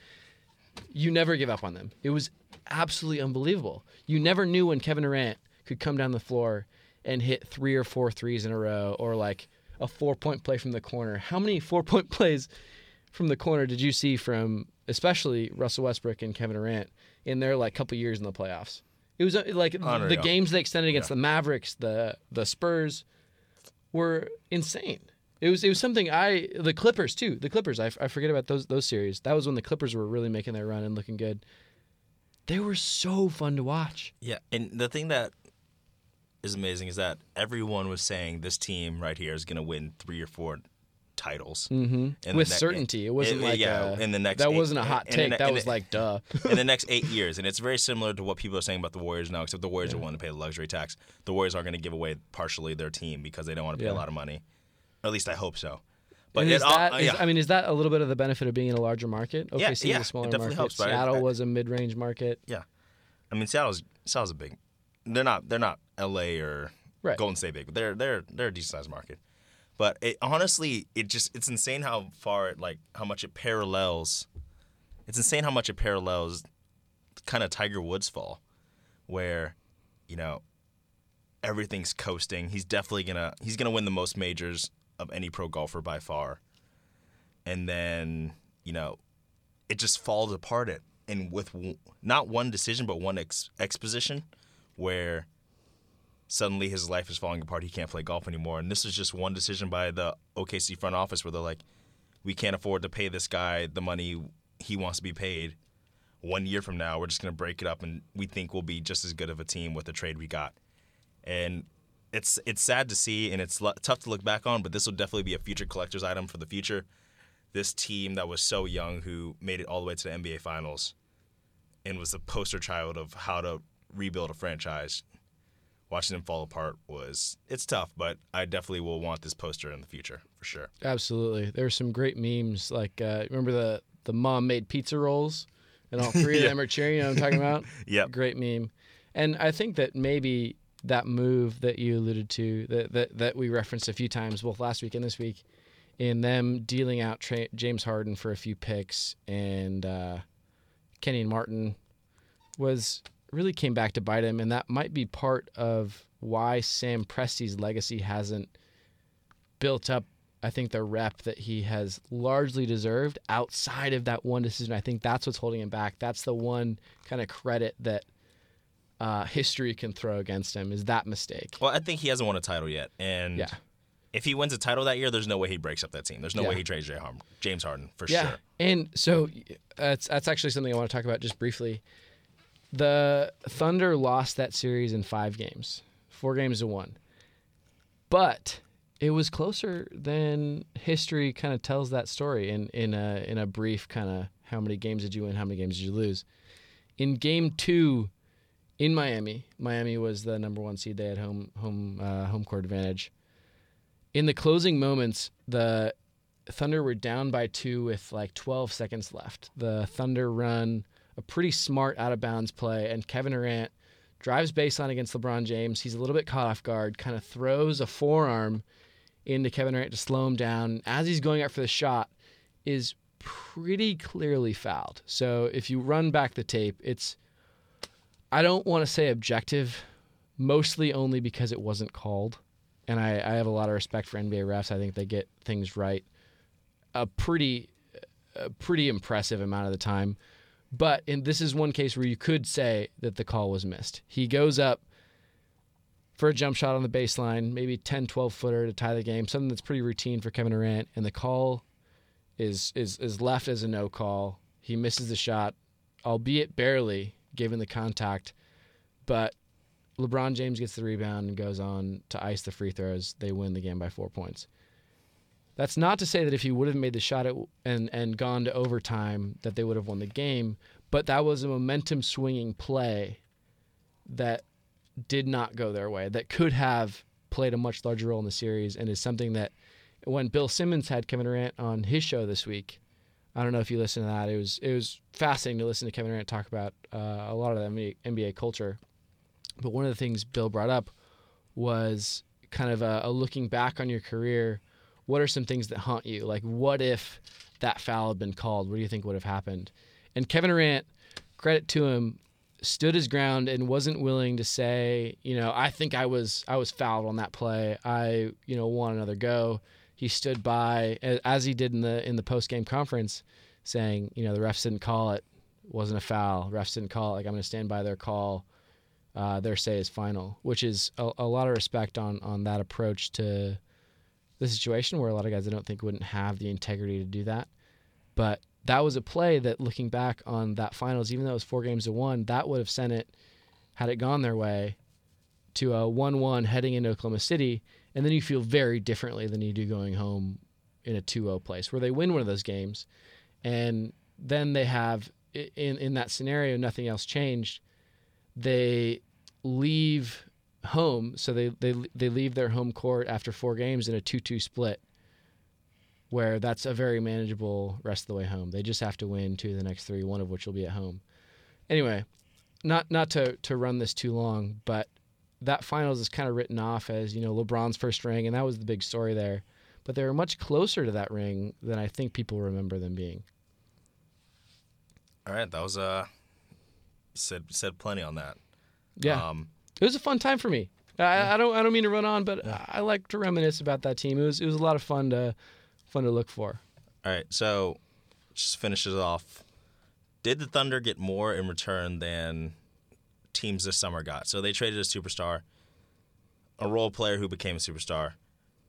Speaker 4: you never give up on them. It was absolutely unbelievable. You never knew when Kevin Durant could come down the floor and hit three or four threes in a row or like a four point play from the corner. How many four point plays from the corner did you see from especially Russell Westbrook and Kevin Durant in their like couple years in the playoffs? It was uh, like the games they extended against the Mavericks, the the Spurs were insane. It was it was something I the Clippers too. The Clippers I, I forget about those those series. That was when the Clippers were really making their run and looking good. They were so fun to watch.
Speaker 5: Yeah, and the thing that is amazing is that everyone was saying this team right here is going to win three or four titles mm-hmm.
Speaker 4: With certainty. It wasn't like
Speaker 5: yeah,
Speaker 4: a-
Speaker 5: in the next
Speaker 4: That
Speaker 5: eight-
Speaker 4: wasn't a hot take.
Speaker 5: ne-
Speaker 4: that was
Speaker 5: the-
Speaker 4: like duh.
Speaker 5: in the next eight years, and it's very similar to what people are saying about the Warriors now. Except the Warriors are willing to pay the luxury tax. The Warriors are going to give away partially their team because they don't want to pay
Speaker 4: Yeah.
Speaker 5: a lot of money. At least I hope so. But it,
Speaker 4: is
Speaker 5: uh,
Speaker 4: that,
Speaker 5: uh,
Speaker 4: is- I mean, is that a little bit of the benefit of being in a larger market? OKC
Speaker 5: Yeah,
Speaker 4: is a smaller
Speaker 5: it definitely
Speaker 4: market.
Speaker 5: helps, but I-
Speaker 4: Seattle
Speaker 5: I-
Speaker 4: was a mid-range market.
Speaker 5: Yeah, I mean Seattle's Seattle's a big. They're not they're not L.A. or
Speaker 4: Right.
Speaker 5: Golden State big, but they're they're they're a decent sized market. But it, honestly, it just it's insane how far it like how much it parallels. It's insane how much it parallels, kind of Tiger Woods' fall, where, you know, everything's coasting. He's definitely gonna he's gonna win the most majors of any pro golfer by far. And then you know, it just falls apart at and with w- not one decision but one ex- exposition where suddenly his life is falling apart. He can't play golf anymore. And this is just one decision by the OKC front office where they're like we can't afford to pay this guy the money he wants to be paid. One year from now we're just going to break it up and we think we'll be just as good of a team with the trade we got. And it's it's sad to see and it's lo- tough to look back on but this will definitely be a future collector's item for the future. This team that was so young who made it all the way to the NBA finals and was the poster child of how to rebuild a franchise. Watching them fall apart was it's tough, but I definitely will want this poster in the future for sure.
Speaker 4: Absolutely. There's some great memes. Like, uh, remember the, the mom made pizza rolls? And all three of
Speaker 5: Yeah.
Speaker 4: them are cheering. You know what I'm talking about?
Speaker 5: Yep.
Speaker 4: Great meme. And I think that maybe that move that you alluded to, that, that, that we referenced a few times, both last week and this week, in them dealing out tra- James Harden for a few picks and uh, Kenny and Martin was really came back to bite him. And that might be part of why Sam Presti's legacy hasn't built up I think the rep that he has largely deserved outside of that one decision. I think that's what's holding him back. That's the one kind of credit that uh, history can throw against him is that mistake.
Speaker 5: Well, I think he hasn't won a title yet, and
Speaker 4: Yeah.
Speaker 5: if he wins a title that year, there's no way he breaks up that team. There's no
Speaker 4: Yeah.
Speaker 5: way he trades Jay Harden, James Harden for
Speaker 4: Yeah.
Speaker 5: sure.
Speaker 4: And so that's that's actually something I want to talk about just briefly. The Thunder lost that series in five games, four games to one. But it was closer than history kind of tells that story in, in a in a brief kind of how many games did you win, how many games did you lose. In game two in Miami, Miami was the number one seed. They had home home uh, home court advantage. In the closing moments, the Thunder were down by two with like 12 seconds left. The Thunder run a pretty smart out of bounds play, and Kevin Durant drives baseline against LeBron James. He's a little bit caught off guard, kind of throws a forearm into Kevin Durant to slow him down. As he's going out for the shot, is pretty clearly fouled. So if you run back the tape, it's I don't want to say objective, mostly only because it wasn't called. And I, I have a lot of respect for NBA refs. I think they get things right a pretty a pretty impressive amount of the time. But this is one case where you could say that the call was missed. He goes up for a jump shot on the baseline, maybe 10 12 footer to tie the game, something that's pretty routine for Kevin Durant and the call is is is left as a no call. He misses the shot, albeit barely given the contact, but LeBron James gets the rebound and goes on to ice the free throws. They win the game by 4 points. That's not to say that if he would have made the shot at, and and gone to overtime that they would have won the game, but that was a momentum swinging play that did not go their way. That could have played a much larger role in the series and is something that when Bill Simmons had Kevin Durant on his show this week, I don't know if you listened to that. It was it was fascinating to listen to Kevin Durant talk about uh, a lot of the NBA, NBA culture. But one of the things Bill brought up was kind of a, a looking back on your career what are some things that haunt you? Like, what if that foul had been called? What do you think would have happened? And Kevin Durant, credit to him, stood his ground and wasn't willing to say, you know, I think I was I was fouled on that play. I, you know, want another go. He stood by as he did in the in the post game conference, saying, you know, the refs didn't call it, wasn't a foul. Refs didn't call it. Like I'm going to stand by their call. Uh, their say is final, which is a, a lot of respect on on that approach to the situation where a lot of guys I don't think wouldn't have the integrity to do that. But that was a play that looking back on that finals, even though it was four games to one, that would have sent it, had it gone their way, to a one one heading into Oklahoma City, and then you feel very differently than you do going home in a 2-0 place where they win one of those games. And then they have in in that scenario nothing else changed. They leave home so they they they leave their home court after four games in a 2-2 split where that's a very manageable rest of the way home. They just have to win two of the next three, one of which will be at home. Anyway, not not to to run this too long, but that finals is kind of written off as you know LeBron's first ring, and that was the big story there. But they were much closer to that ring than I think people remember them being.
Speaker 5: All right, that was uh said said plenty on that.
Speaker 4: Yeah,
Speaker 5: Um,
Speaker 4: it was a fun time for me. I, I don't I don't mean to run on, but I like to reminisce about that team. It was it was a lot of fun to fun to look for.
Speaker 5: all right, so just finishes off. Did the Thunder get more in return than teams this summer got? So they traded a superstar, a role player who became a superstar.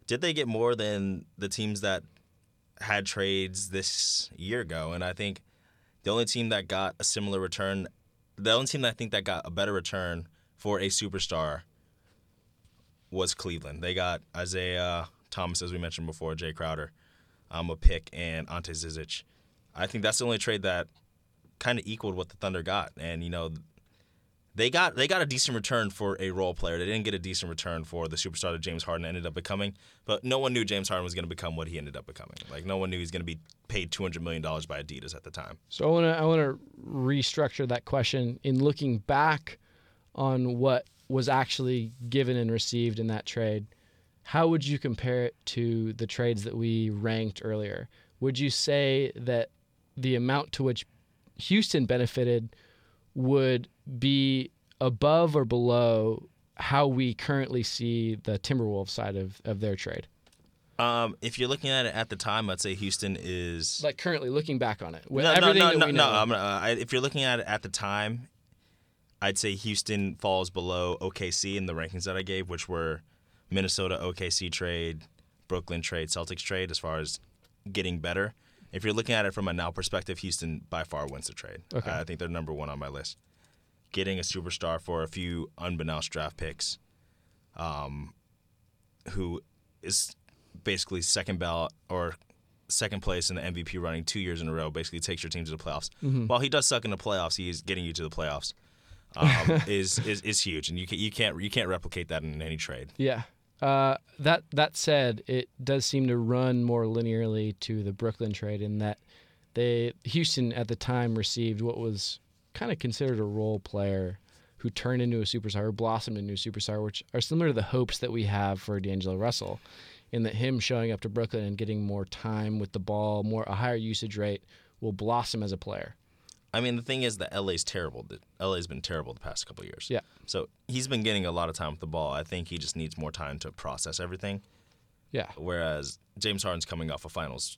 Speaker 5: Did they get more than the teams that had trades this year ago? And I think the only team that got a similar return, the only team that I think that got a better return for a superstar was Cleveland. They got Isaiah Thomas, as we mentioned before, Jae Crowder, um, a pick, and Ante Zizic. I think that's the only trade that kind of equaled what the Thunder got. And you know, they got they got a decent return for a role player. They didn't get a decent return for the superstar that James Harden ended up becoming. But no one knew James Harden was going to become what he ended up becoming. Like no one knew he was going to be paid two hundred million dollars by Adidas at the time.
Speaker 4: So I want to I want to restructure that question in looking back on what was actually given and received in that trade. How would you compare it to the trades that we ranked earlier? Would you say that the amount to which Houston benefited would be above or below how we currently see the Timberwolves side of, of their trade?
Speaker 5: Um, if you're looking at it at the time, I'd say Houston is
Speaker 4: Like currently looking back on it, with
Speaker 5: no, no, no, no, no. uh, if you're looking at it at the time, I'd say Houston falls below OKC in the rankings that I gave, which were Minnesota OKC trade, Brooklyn trade, Celtics trade, as far as getting better. If you're looking at it from a now perspective, Houston by far wins the trade.
Speaker 4: Okay.
Speaker 5: I think they're number one on my list. Getting a superstar for a few unbeknownst draft picks, um, who is basically second ballot or second place in the MVP running two years in a row, basically takes your team to the playoffs. While he does suck in the playoffs, he's getting you to the playoffs. Um, is, is is huge, and you can, you can't you can't replicate that in any trade.
Speaker 4: Yeah. Uh, that that said, it does seem to run more linearly to the Brooklyn trade in that they Houston at the time received what was kind of considered a role player who turned into a superstar, or blossomed into a superstar, which are similar to the hopes that we have for D'Angelo Russell, in that him showing up to Brooklyn and getting more time with the ball, more a higher usage rate, will blossom as a player.
Speaker 5: I mean, the thing is that LA's terrible. The- LA's been terrible the past couple of years.
Speaker 4: Yeah.
Speaker 5: So he's been getting a lot of time with the ball. I think he just needs more time to process everything.
Speaker 4: Yeah.
Speaker 5: Whereas James Harden's coming off a finals,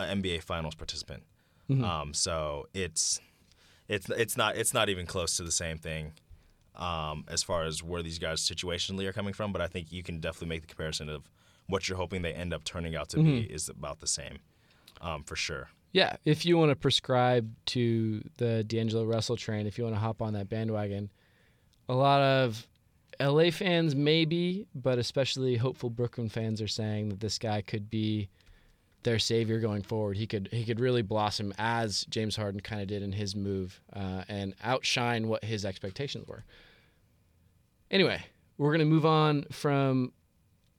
Speaker 5: a NBA finals participant. Um, so it's it's it's not it's not even close to the same thing um, as far as where these guys situationally are coming from. But I think you can definitely make the comparison of what you're hoping they end up turning out to be is about the same, um, for sure.
Speaker 4: Yeah, if you want to prescribe to the D'Angelo Russell train, if you want to hop on that bandwagon, a lot of LA fans maybe, but especially hopeful Brooklyn fans are saying that this guy could be their savior going forward. He could he could really blossom as James Harden kind of did in his move uh, and outshine what his expectations were. Anyway, we're gonna move on from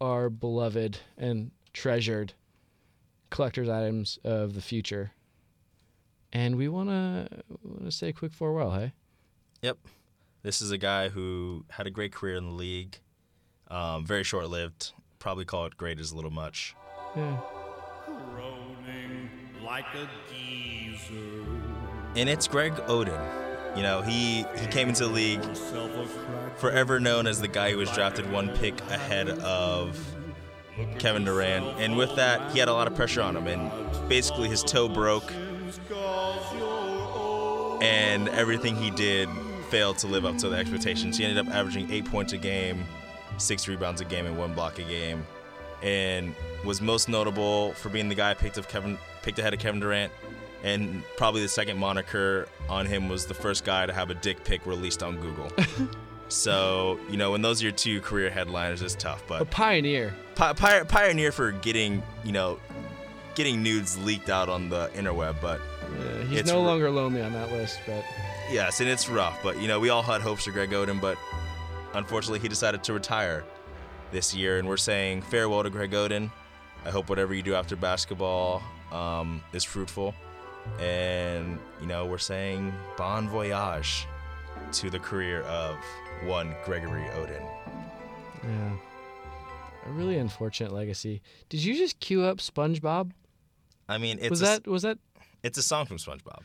Speaker 4: our beloved and treasured collector's items of the future. And we want to want to say a quick farewell, hey?
Speaker 5: Yep. This is a guy who had a great career in the league. Um, very short lived. Probably call it great is a little much.
Speaker 4: Yeah.
Speaker 6: Groaning like a geezer.
Speaker 5: And it's Greg Oden. You know, he, he came into the league
Speaker 6: Self a crack.
Speaker 5: forever known as the guy who was drafted one pick ahead of Kevin Durant. And with that, he had a lot of pressure on him. And basically, his toe broke, and everything he did failed to live up to the expectations. He ended up averaging eight points a game, six rebounds a game, and one block a game. And was most notable for being the guy picked of Kevin picked ahead of Kevin Durant. And probably the second moniker on him was the first guy to have a dick pic released on Google. so, you know, when those are your two career headliners, it's tough.
Speaker 4: A
Speaker 5: But
Speaker 4: pioneer.
Speaker 5: pi- pi- pioneer for getting, you know, getting nudes leaked out on the interweb. But
Speaker 4: Uh, he's no
Speaker 5: r-
Speaker 4: longer lonely on that list, but
Speaker 5: yes, and it's rough. But, you know, we all had hopes for Greg Oden, but unfortunately, he decided to retire this year. And we're saying farewell to Greg Oden. I hope whatever you do after basketball um, is fruitful. And, you know, we're saying bon voyage to the career of one Gregory Oden.
Speaker 4: Yeah. A really unfortunate legacy. Did you just cue up SpongeBob?
Speaker 5: I mean, it's
Speaker 4: was
Speaker 5: a,
Speaker 4: that was that
Speaker 5: it's a song from SpongeBob.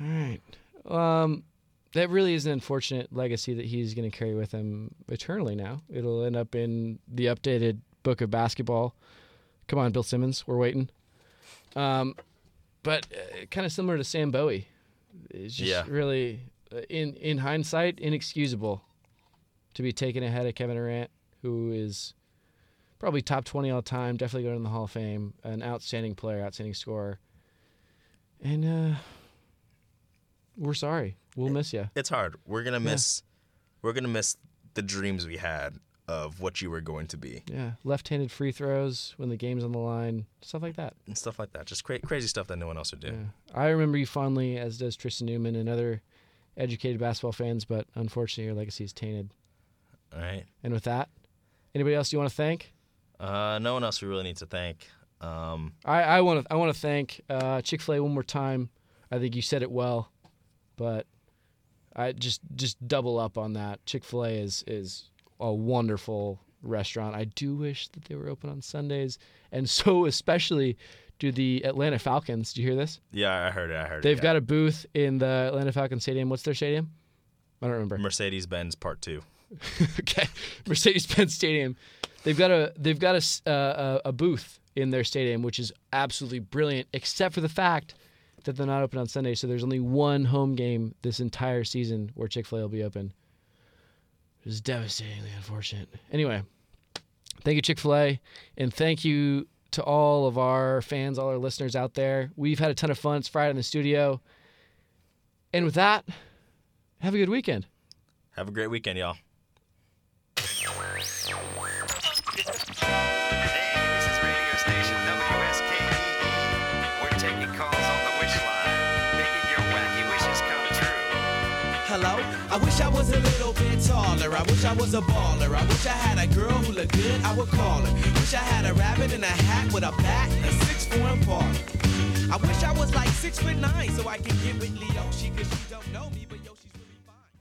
Speaker 4: all right? Um, that really is an unfortunate legacy that he's going to carry with him eternally. Now it'll end up in the updated book of basketball. Come on, Bill Simmons, we're waiting. Um, but uh, kind of similar to Sam Bowie. It's just
Speaker 5: Yeah.
Speaker 4: really, uh, in in hindsight, inexcusable to be taken ahead of Kevin Durant, who is probably top 20 all time, definitely going in the Hall of Fame, an outstanding player, outstanding scorer. And uh, we're sorry. We'll miss you.
Speaker 5: It's hard. We're gonna miss. We're gonna miss the dreams we had of what you were going to be
Speaker 4: Yeah, left-handed free throws when the game's on the line, stuff like that.
Speaker 5: and stuff like that. Just cra- crazy stuff that no one else would do.
Speaker 4: Yeah. I remember you fondly, as does Tristan Newman and other educated basketball fans, but unfortunately your legacy is tainted.
Speaker 5: All right.
Speaker 4: And with that, anybody else you want to thank?
Speaker 5: Uh, no one else we really need to thank. Um,
Speaker 4: I, I want to I want to thank uh, Chick Fil A one more time. I think you said it well, but I just just double up on that. Chick Fil A is is a wonderful restaurant. I do wish that they were open on Sundays, and so especially do the Atlanta Falcons. Do you hear this?
Speaker 5: yeah, I heard it. I heard it.
Speaker 4: They've
Speaker 5: it.
Speaker 4: got a booth in the Atlanta Falcons Stadium. What's their stadium? I don't remember.
Speaker 5: Mercedes Benz Part Two.
Speaker 4: okay, Mercedes-Benz Stadium. They've got a they've got uh, a, a booth in their stadium, which is absolutely brilliant, except for the fact that they're not open on Sunday. So there's only one home game this entire season where Chick Fil A will be open. It is devastatingly unfortunate. Anyway, thank you Chick Fil A, and thank you to all of our fans, all our listeners out there. We've had a ton of fun. It's Friday in the studio, and with that, have a good weekend.
Speaker 5: Have a great weekend, y'all.
Speaker 2: I wish I was a baller. I wish I had a girl who looked good, I would call her. Wish I had a rabbit in a hat with a bat and a six four Impala. I wish I was like six foot nine so I could get with Leo. She cause she don't know me.